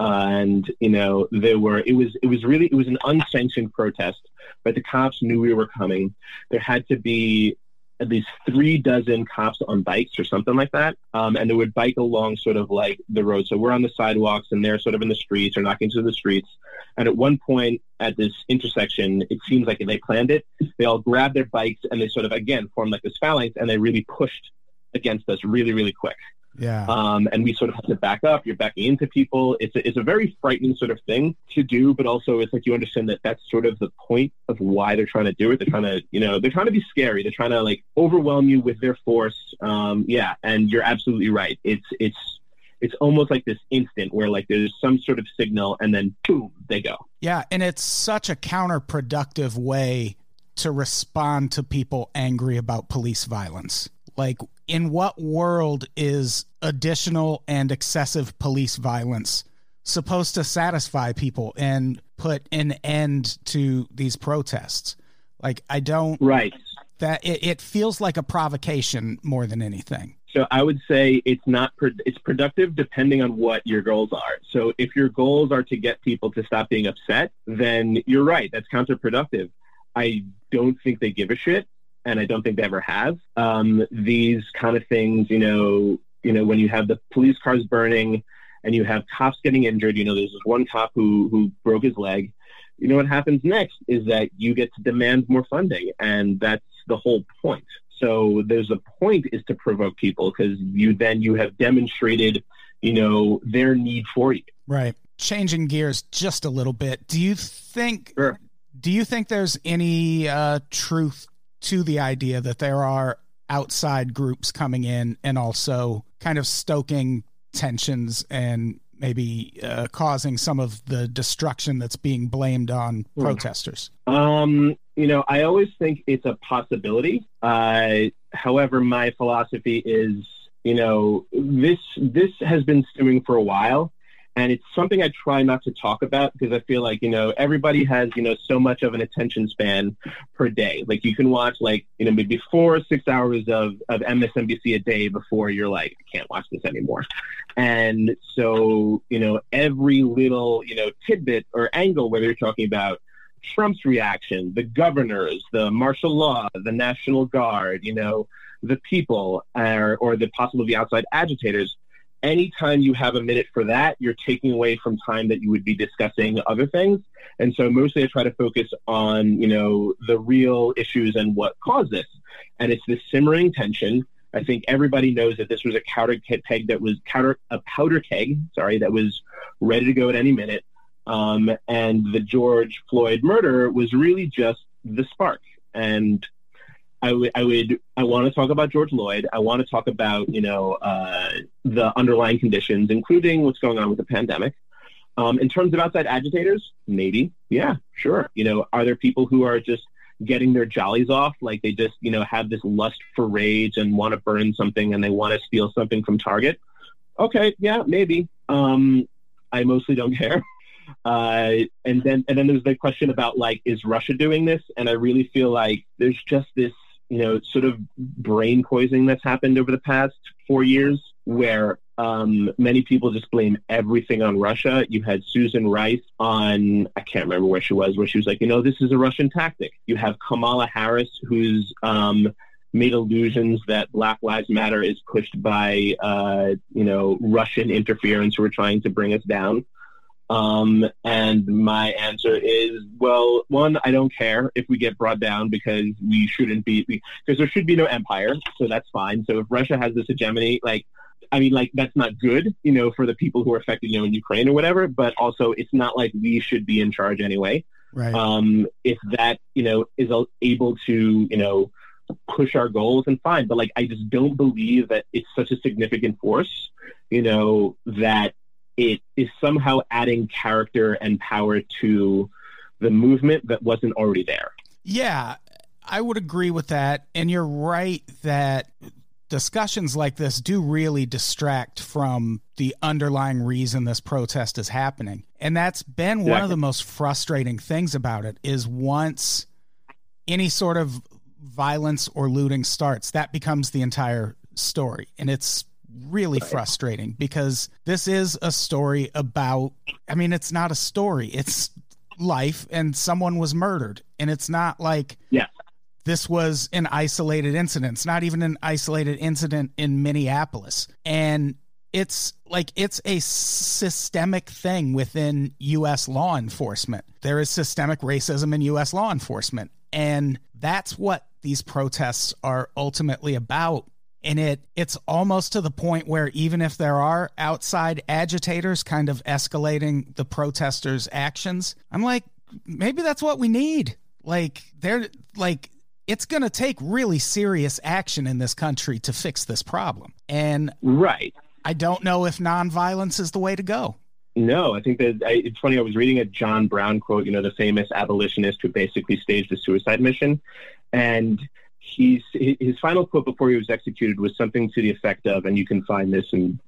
And you know there were it was it was really it was an unsanctioned protest but the cops knew we were coming there had to be at least three dozen cops on bikes or something like that. Um, and they would bike along sort of like the road. So we're on the sidewalks and they're sort of in the streets or knocking to the streets. And at one point at this intersection, it seems like they planned it. They all grabbed their bikes and they sort of, again, formed like this phalanx and they really pushed against us really, really quick. Yeah. Um, and we sort of have to back up. You're backing into people. It's a, it's a very frightening sort of thing to do, but also it's like you understand that that's sort of the point of why they're trying to do it. They're trying to, you know, they're trying to be scary. They're trying to like overwhelm you with their force. Um, yeah, and you're absolutely right. It's it's it's almost like this instant where like there's some sort of signal and then boom, they go. Yeah, and it's such a counterproductive way to respond to people angry about police violence. Like, in what world is additional and excessive police violence supposed to satisfy people and put an end to these protests? Like, I don't. Right. That it, it feels like a provocation more than anything. So I would say it's not pro- it's productive depending on what your goals are. So if your goals are to get people to stop being upset, then you're right. That's counterproductive. I don't think they give a shit and I don't think they ever have. Um, these kind of things, you know, you know, when you have the police cars burning and you have cops getting injured, you know, there's this one cop who who broke his leg. You know what happens next is that you get to demand more funding, and that's the whole point. So there's a point is to provoke people because you then you have demonstrated, you know, their need for you. Right. Changing gears just a little bit. Do you think? Sure. Do you think there's any uh, truth to the idea that there are outside groups coming in and also kind of stoking tensions and maybe uh, causing some of the destruction that's being blamed on mm. protesters? Um, you know, I always think it's a possibility. Uh, however, my philosophy is, you know, this this has been stewing for a while, and it's something I try not to talk about because I feel like you know everybody has you know so much of an attention span per day. Like you can watch like you know maybe four or six hours of of MSNBC a day before you're like I can't watch this anymore. And so you know every little you know tidbit or angle, whether you're talking about Trump's reaction, the governors, the martial law, the National Guard, you know the people, or, or the possible the outside agitators anytime you have a minute for that, you're taking away from time that you would be discussing other things. And so mostly I try to focus on, you know, the real issues and what caused this. And it's this simmering tension. I think everybody knows that this was a powder keg that was powder, a powder keg, sorry, that was ready to go at any minute. Um, and the George Floyd murder was really just the spark. And I would, I would, I want to talk about George Floyd. I want to talk about, you know, uh, the underlying conditions, including what's going on with the pandemic. Um, in terms of outside agitators, maybe, yeah, sure. You know, are there people who are just getting their jollies off, like they just, you know, have this lust for rage and want to burn something and they want to steal something from Target? Okay, yeah, maybe. Um, I mostly don't care. Uh, and then and then there's the question about like, is Russia doing this? And I really feel like there's just this you know, sort of brain poisoning that's happened over the past four years, where um, many people just blame everything on Russia. You had Susan Rice on, I can't remember where she was, where she was like, you know, this is a Russian tactic. You have Kamala Harris, who's um, made illusions that Black Lives Matter is pushed by, uh, you know, Russian interference who are trying to bring us down. Um, and my answer is, well, one, I don't care if we get brought down because we shouldn't be, because there should be no empire, so that's fine. So if Russia has this hegemony, like, I mean, like that's not good, you know, for the people who are affected, you know, in Ukraine or whatever. But also, it's not like we should be in charge anyway. Right. Um, if that, you know, is able to, you know, push our goals, and fine. But like, I just don't believe that it's such a significant force, you know, that it is somehow adding character and power to the movement that wasn't already there. Yeah, I would agree with that. And you're right that discussions like this do really distract from the underlying reason this protest is happening. And that's been one of the most frustrating things about it is once any sort of violence or looting starts, that becomes the entire story. And it's really right. frustrating because this is a story about I mean it's not a story. It's life and someone was murdered. And it's not like yeah this was an isolated incident. It's not even an isolated incident in Minneapolis. And it's like it's a systemic thing within US law enforcement. There is systemic racism in US law enforcement. And that's what these protests are ultimately about. And it it's almost to the point where even if there are outside agitators kind of escalating the protesters' actions, I'm like, maybe that's what we need. Like they're like it's going to take really serious action in this country to fix this problem. And right. I don't know if nonviolence is the way to go. No, I think that I, it's funny. I was reading a John Brown quote, you know, the famous abolitionist who basically staged a suicide mission. And he's, his final quote before he was executed was something to the effect of, and you can find this and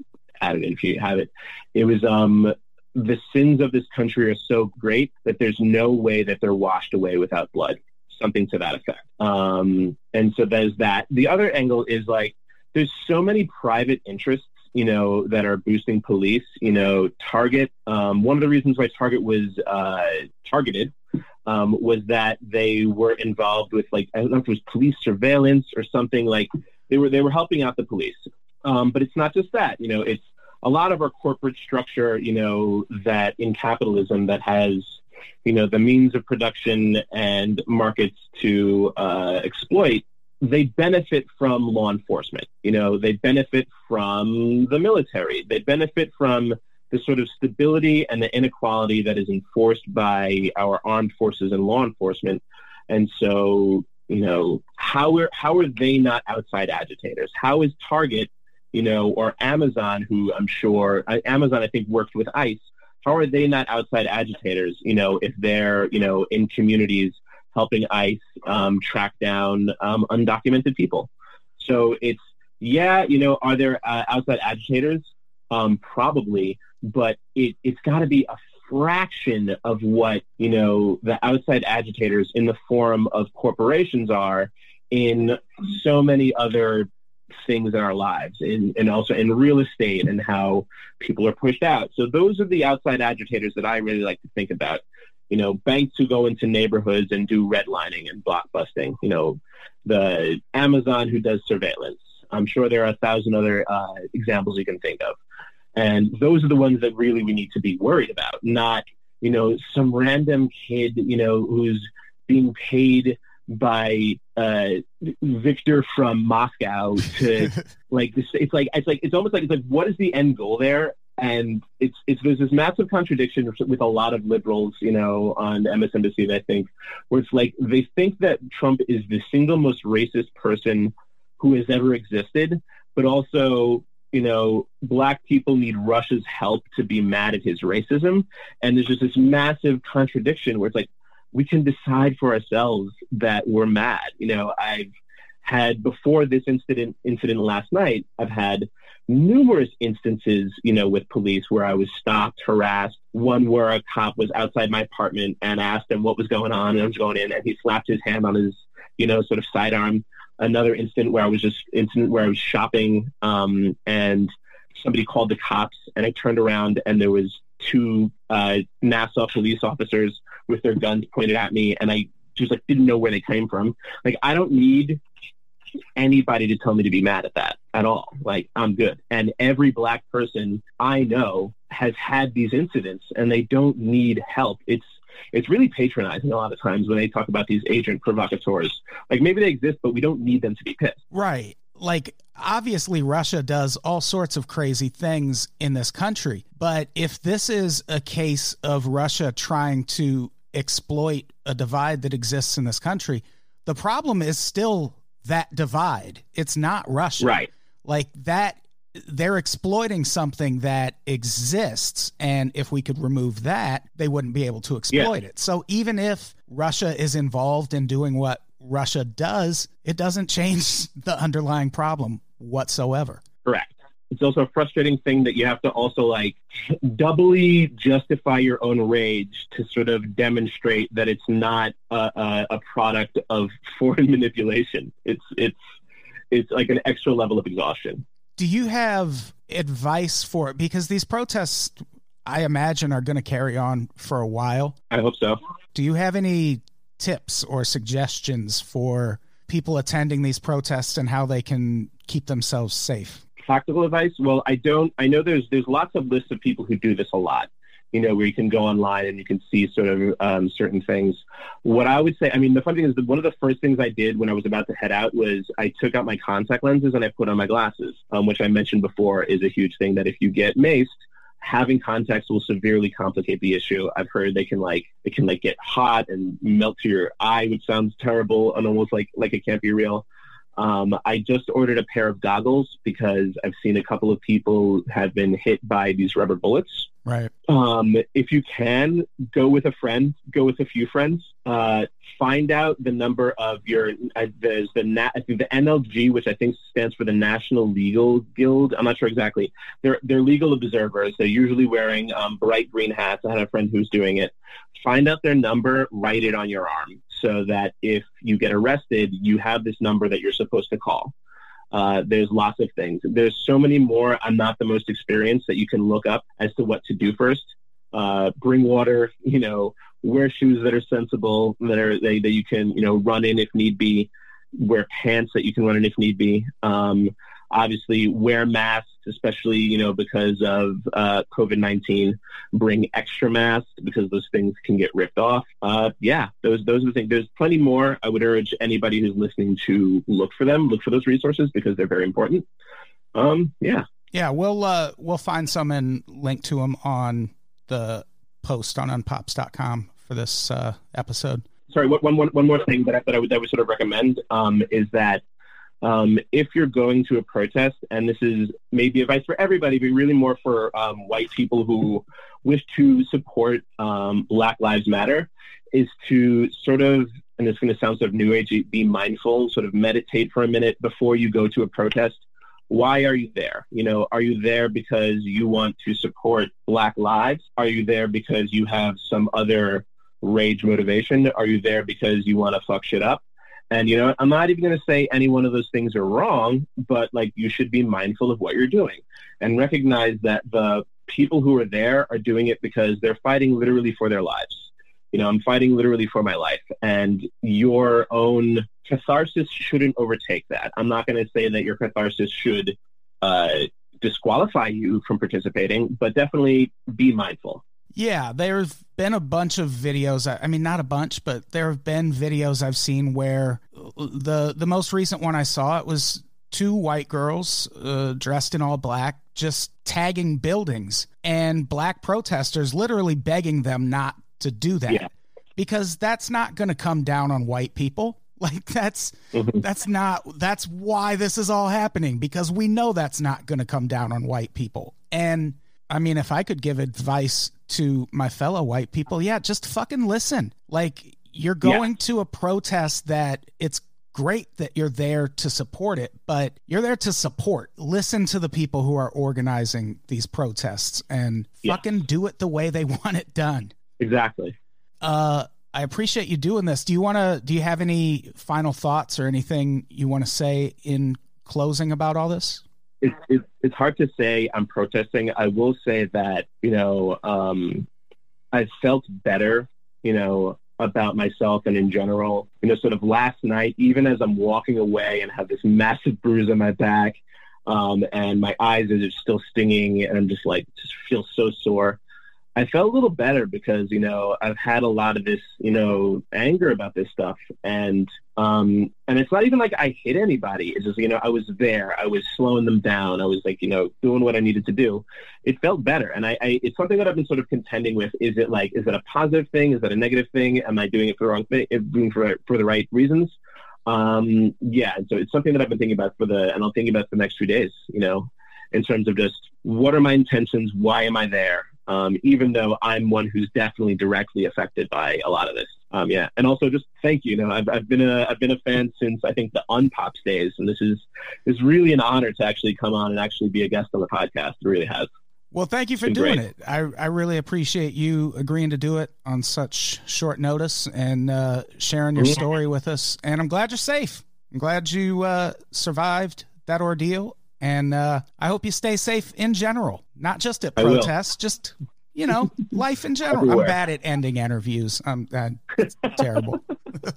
add it if you have it. It was, um, the sins of this country are so great that there's no way that they're washed away without blood something to that effect. Um, and so there's that. The other angle is like there's so many private interests, you know, that are boosting police. You know, Target. Um, one of the reasons why Target was uh, targeted um, was that they were involved with like I don't know if it was police surveillance or something like they were they were helping out the police. Um, but it's not just that. You know, it's a lot of our corporate structure. You know, that in capitalism that has you know, the means of production and markets to uh, exploit, they benefit from law enforcement. You know, they benefit from the military. They benefit from the sort of stability and the inequality that is enforced by our armed forces and law enforcement. And so, you know, how are how are they not outside agitators? How is Target, you know, or Amazon, who I'm sure Amazon I think worked with ICE, how are they not outside agitators? You know, if they're you know in communities helping ICE um, track down um, undocumented people. So it's yeah, you know, are there uh, outside agitators? Um, probably, but it, it's got to be a fraction of what you know the outside agitators in the form of corporations are in so many other things in our lives and, and also in real estate and how people are pushed out. So those are the outside agitators that I really like to think about. You know, banks who go into neighborhoods and do redlining and blockbusting. You know, the Amazon who does surveillance. I'm sure there are a thousand other uh, examples you can think of. And those are the ones that really we need to be worried about, not, you know, some random kid, you know, who's being paid by uh, Victor from Moscow to like this. It's like it's like it's almost like it's like what is the end goal there? And it's it's there's this massive contradiction with a lot of liberals, you know, on MSNBC. I think where it's like they think that Trump is the single most racist person who has ever existed, but also you know, black people need Russia's help to be mad at his racism. And there's just this massive contradiction where it's like, we can decide for ourselves that we're mad. You know, I've had before this incident incident last night, I've had numerous instances, you know, with police where I was stopped, harassed. One where a cop was outside my apartment and asked him what was going on, and I was going in, and he slapped his hand on his, you know, sort of sidearm. Another incident where I was just incident where I was shopping, um, and somebody called the cops, and I turned around, and there was two uh, Nassau police officers with their guns pointed at me, and I just like didn't know where they came from. Like I don't need anybody to tell me to be mad at that at all. Like I'm good. And every black person I know has had these incidents, and they don't need help. It's it's really patronizing a lot of times when they talk about these agent provocateurs. Like maybe they exist, but we don't need them to be pissed. Right. Like obviously Russia does all sorts of crazy things in this country, but if this is a case of Russia trying to exploit a divide that exists in this country, the problem is still that divide. It's not Russia. Right. Like that they're exploiting something that exists. And if we could remove that, they wouldn't be able to exploit it. So even if Russia is involved in doing what Russia does, it doesn't change the underlying problem whatsoever. Correct. It's also a frustrating thing that you have to also like doubly justify your own rage to sort of demonstrate that it's not a, a, a product of foreign manipulation. It's it's it's like an extra level of exhaustion. Do you have advice for it? Because these protests, I imagine, are going to carry on for a while. I hope so. Do you have any tips or suggestions for people attending these protests and how they can keep themselves safe? Practical advice? Well, I don't. I know there's there's lots of lists of people who do this a lot. You know, where you can go online and you can see sort of um, certain things. What I would say, I mean, the funny thing is that one of the first things I did when I was about to head out was I took out my contact lenses and I put on my glasses, um, which I mentioned before is a huge thing. That if you get maced, having contacts will severely complicate the issue. I've heard they can like it can like get hot and melt to your eye, which sounds terrible and almost like like it can't be real. Um, I just ordered a pair of goggles because I've seen a couple of people have been hit by these rubber bullets. Right. Um, if you can, go with a friend, go with a few friends. Uh, find out the number of your, uh, there's the, Na- I think the NLG, which I think stands for the National Legal Guild. I'm not sure exactly. They're, they're legal observers. They're usually wearing um, bright green hats. I had a friend who's doing it. Find out their number, write it on your arm so that if you get arrested, you have this number that you're supposed to call. Uh, there's lots of things. There's so many more. I'm not the most experienced that you can look up as to what to do first. Uh, bring water, you know, wear shoes that are sensible, that are they, that you can, you know, run in if need be. Wear pants that you can run in if need be. Um, obviously, wear masks especially you know because of uh, COVID nineteen. Bring extra masks because those things can get ripped off. Uh, yeah, those those are the things. There's plenty more. I would urge anybody who's listening to look for them, look for those resources because they're very important. Um, yeah, yeah, we'll uh, we'll find some and link to them on the post on unpops.com for this uh, episode. Sorry, one, one, one more thing that I, that I would, that I would sort of recommend um, is that um, if you're going to a protest, and this is maybe advice for everybody, but really more for um, white people who wish to support um, Black Lives Matter, is to sort of, and it's going to sound sort of new age, be mindful, sort of meditate for a minute before you go to a protest. Why are you there? You know, are you there because you want to support Black lives? Are you there because you have some other rage motivation? Are you there because you want to fuck shit up? And you know, I'm not even going to say any one of those things are wrong, but like you should be mindful of what you're doing and recognize that the people who are there are doing it because they're fighting literally for their lives. You know, I'm fighting literally for my life, and your own catharsis shouldn't overtake that. I'm not going to say that your catharsis should uh, disqualify you from participating, but definitely be mindful. Yeah, there's been a bunch of videos. I mean, not a bunch, but there have been videos I've seen where the the most recent one I saw it was two white girls uh, dressed in all black just tagging buildings and black protesters literally begging them not to do that yeah. because that's not going to come down on white people. Like that's mm-hmm. that's not that's why this is all happening because we know that's not going to come down on white people. And I mean, if I could give advice to my fellow white people, yeah, just fucking listen. Like you're going yeah. to a protest that it's great that you're there to support it, but you're there to support. Listen to the people who are organizing these protests and fucking do it the way they want it done. Exactly. Uh I appreciate you doing this. Do you want to do you have any final thoughts or anything you want to say in closing about all this? It's, it's, it's hard to say I'm protesting. I will say that, you know, um, I felt better, you know, about myself and in general. You know, sort of last night, even as I'm walking away and have this massive bruise on my back, um, and my eyes are just still stinging, and I'm just like, just feel so sore. I felt a little better because, you know, I've had a lot of this, you know, anger about this stuff. And um and it's not even like I hit anybody. It's just, you know, I was there. I was slowing them down. I was like, you know, doing what I needed to do. It felt better. And I, I it's something that I've been sort of contending with. Is it like is it a positive thing? Is it a negative thing? Am I doing it for the wrong thing? Doing for for the right reasons? Um yeah, and so it's something that I've been thinking about for the and I'll think about the next few days, you know in terms of just what are my intentions? Why am I there? Um, even though I'm one who's definitely directly affected by a lot of this. Um, yeah, and also just thank you. You know, I've, I've been a I've been a fan since I think the Unpops days, and this is is really an honor to actually come on and actually be a guest on the podcast. It really has. Well, thank you for doing great. it. I, I really appreciate you agreeing to do it on such short notice and uh, sharing your story with us. And I'm glad you're safe. I'm glad you uh, survived that ordeal. And uh, I hope you stay safe in general, not just at protests, just, you know, life in general. I'm bad at ending interviews. I'm uh, terrible.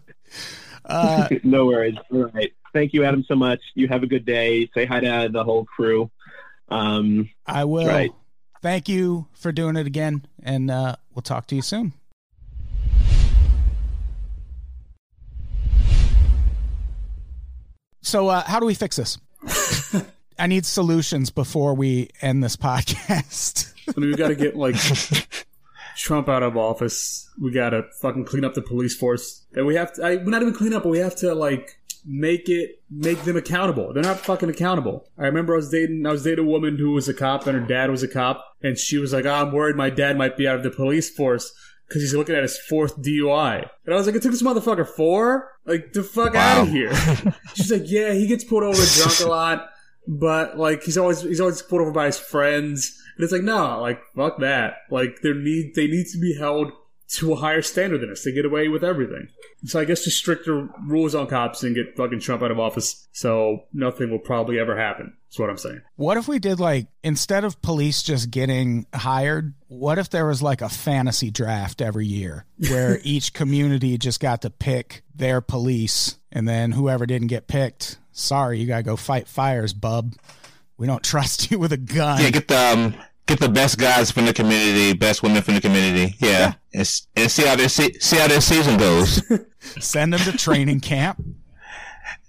Uh, no worries. All right. Thank you, Adam, so much. You have a good day. Say hi to the whole crew. Um, I will. Right thank you for doing it again, and uh, we'll talk to you soon. So, uh, how do we fix this? I need solutions before we end this podcast. I mean, we got to get like Trump out of office. We got to fucking clean up the police force, and we have to. I, we're not even clean up, but we have to like make it make them accountable. They're not fucking accountable. I remember I was dating I was dating a woman who was a cop and her dad was a cop, and she was like, oh, "I'm worried my dad might be out of the police force." Because he's looking at his fourth DUI. And I was like, it took this motherfucker four? Like, the fuck wow. out of here. She's like, yeah, he gets pulled over drunk a lot, but like, he's always, he's always pulled over by his friends. And it's like, no, like, fuck that. Like, they need, they need to be held to a higher standard than us. They get away with everything. So I guess just stricter rules on cops and get fucking Trump out of office. So nothing will probably ever happen. That's what I'm saying. What if we did like instead of police just getting hired, what if there was like a fantasy draft every year where each community just got to pick their police and then whoever didn't get picked, sorry, you gotta go fight fires, bub. We don't trust you with a gun. Yeah, get the um, get the best guys from the community, best women from the community. Yeah, yeah. And, and, see how their see, see how their season goes. Send them to training camp.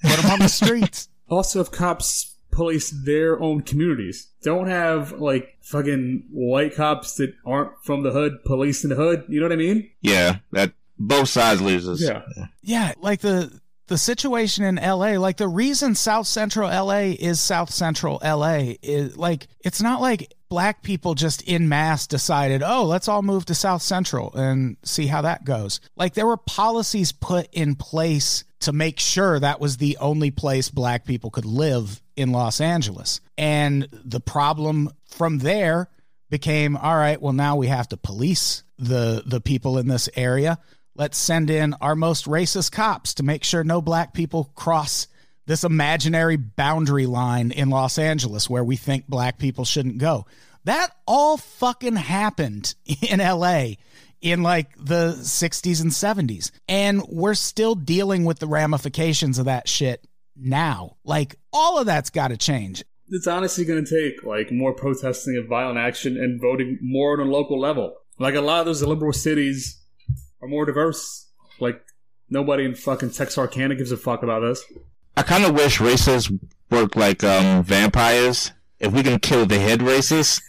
Put them on the streets. Also, if cops police their own communities, don't have like fucking white cops that aren't from the hood policing the hood. You know what I mean? Yeah, that both sides loses. Yeah, yeah, like the the situation in LA, like the reason South Central LA is South Central LA is like it's not like black people just in mass decided, oh, let's all move to South Central and see how that goes. Like there were policies put in place to make sure that was the only place black people could live in Los Angeles. And the problem from there became all right, well, now we have to police the the people in this area. Let's send in our most racist cops to make sure no black people cross this imaginary boundary line in Los Angeles where we think black people shouldn't go. That all fucking happened in LA in like the 60s and 70s. And we're still dealing with the ramifications of that shit now. Like all of that's got to change. It's honestly going to take like more protesting and violent action and voting more on a local level. Like a lot of those liberal cities are more diverse. Like nobody in fucking Texarkana gives a fuck about this. I kind of wish racists worked like um, vampires. If we can kill the head races,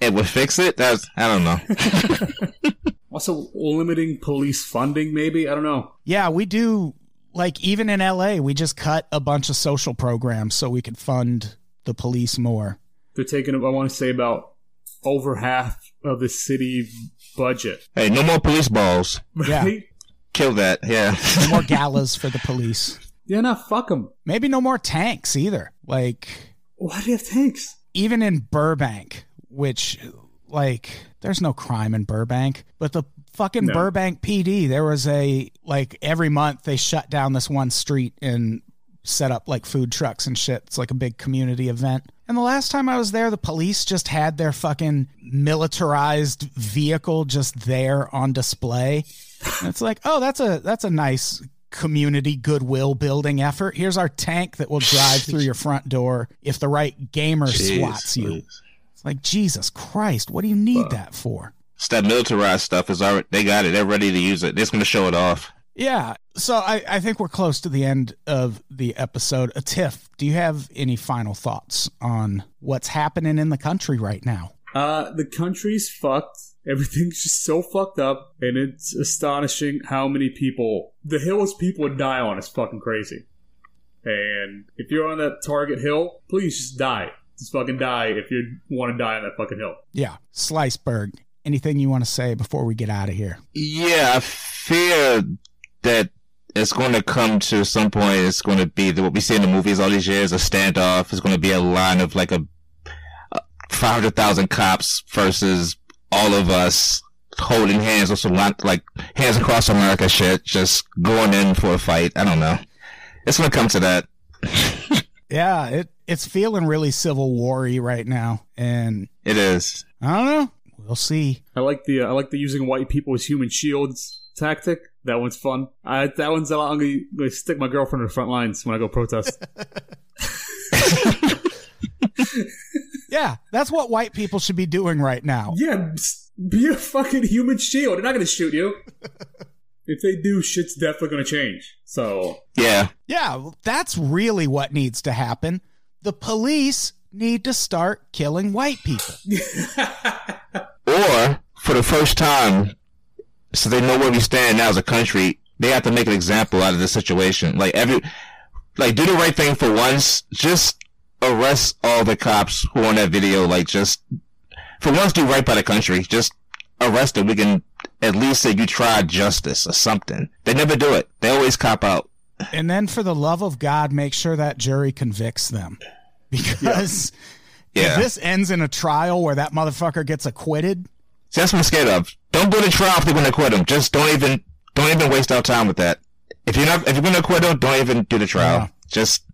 it would fix it. That's I don't know. also, limiting police funding, maybe I don't know. Yeah, we do. Like even in LA, we just cut a bunch of social programs so we could fund the police more. They're taking, I want to say, about over half of the city budget. Hey, no more police balls. Right? Yeah. Kill that. Yeah. no more galas for the police. Yeah, no, fuck them. Maybe no more tanks either. Like, why do you have tanks? Even in Burbank, which, like, there's no crime in Burbank, but the fucking no. Burbank PD, there was a, like, every month they shut down this one street and set up like food trucks and shit. It's like a big community event. And the last time I was there, the police just had their fucking militarized vehicle just there on display. And it's like, oh, that's a that's a nice community goodwill building effort. Here's our tank that will drive through your front door if the right gamer Jeez, swats you. Please. It's like Jesus Christ, what do you need that for? It's that militarized stuff is already they got it. They're ready to use it. They're just gonna show it off. Yeah. So I, I think we're close to the end of the episode. A Tiff, do you have any final thoughts on what's happening in the country right now? Uh the country's fucked Everything's just so fucked up, and it's astonishing how many people the hills people would die on is fucking crazy. And if you're on that target hill, please just die. Just fucking die if you want to die on that fucking hill. Yeah. Sliceberg, anything you want to say before we get out of here? Yeah, I fear that it's going to come to some point. It's going to be what we see in the movies all these years, a standoff. It's going to be a line of like a, a 500,000 cops versus all of us holding hands or some like hands across America shit, just going in for a fight. I don't know. It's going to come to that. yeah, it it's feeling really civil war-y right now, and it is. I don't know. We'll see. I like the uh, I like the using white people as human shields tactic. That one's fun. I, that one's I'm gonna, I'm gonna stick my girlfriend in the front lines when I go protest. yeah, that's what white people should be doing right now. Yeah, be a fucking human shield. They're not gonna shoot you. if they do, shit's definitely gonna change. So yeah, yeah, that's really what needs to happen. The police need to start killing white people. or for the first time, so they know where we stand now as a country, they have to make an example out of this situation. Like every, like do the right thing for once. Just arrest all the cops who are on that video. Like just for once, do right by the country. Just arrest them. We can at least say you tried justice or something. They never do it. They always cop out. And then, for the love of God, make sure that jury convicts them, because yeah. if this ends in a trial where that motherfucker gets acquitted, See, that's what I'm scared of. Don't go to trial if they're going to acquit him. Just don't even don't even waste our time with that. If you're not if you're going to acquit him, don't even do the trial. Yeah. Just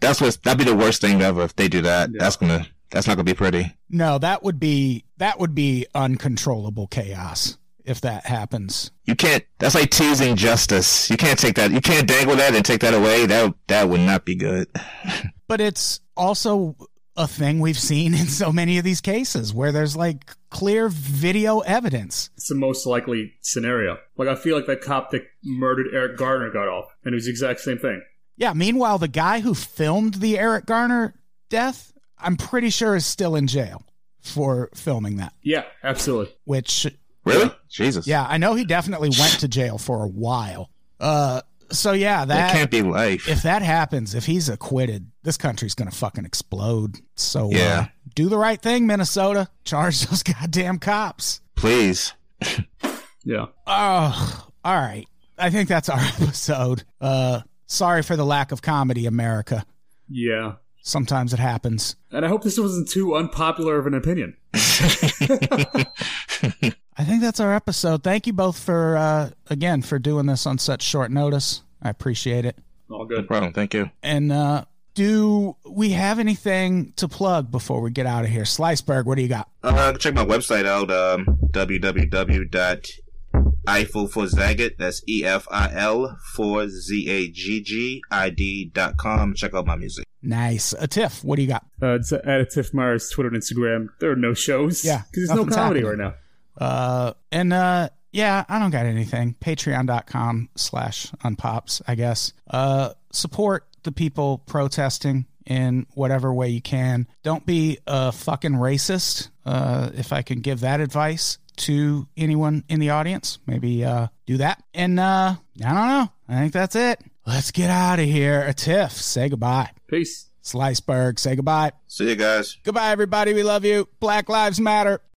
that's what that'd be the worst thing ever if they do that. Yeah. That's gonna that's not gonna be pretty. No, that would be that would be uncontrollable chaos if that happens. You can't. That's like teasing justice. You can't take that. You can't dangle that and take that away. That that would not be good. but it's also a thing we've seen in so many of these cases where there's like clear video evidence. It's the most likely scenario. Like I feel like that cop that murdered Eric Garner got off, and it was the exact same thing. Yeah. Meanwhile, the guy who filmed the Eric Garner death, I'm pretty sure is still in jail for filming that. Yeah, absolutely. Which really, Jesus. Yeah, I know he definitely went to jail for a while. Uh, so yeah, that, that can't be life. If that happens, if he's acquitted, this country's gonna fucking explode. So uh, yeah, uh, do the right thing, Minnesota. Charge those goddamn cops, please. yeah. Oh, all right. I think that's our episode. Uh, sorry for the lack of comedy, America. Yeah. Sometimes it happens. And I hope this wasn't too unpopular of an opinion. I think that's our episode. Thank you both for uh, again for doing this on such short notice. I appreciate it. All good. No problem. Thank you. And uh, do we have anything to plug before we get out of here? Sliceberg, what do you got? Uh, check my website out, um, www.eifel for Zagat. That's E F I L for Z A G G I D dot com. Check out my music. Nice. A Tiff, what do you got? Uh, it's at a Tiff Myers, Twitter and Instagram. There are no shows. Yeah. Because there's no comedy happening. right now. Uh, and uh, yeah, I don't got anything. Patreon.com slash unpops, I guess. Uh, support the people protesting in whatever way you can. Don't be a fucking racist. Uh, if I can give that advice to anyone in the audience, maybe uh, do that. And uh, I don't know. I think that's it. Let's get out of here. A tiff. Say goodbye. Peace. Sliceberg. Say goodbye. See you guys. Goodbye, everybody. We love you. Black Lives Matter.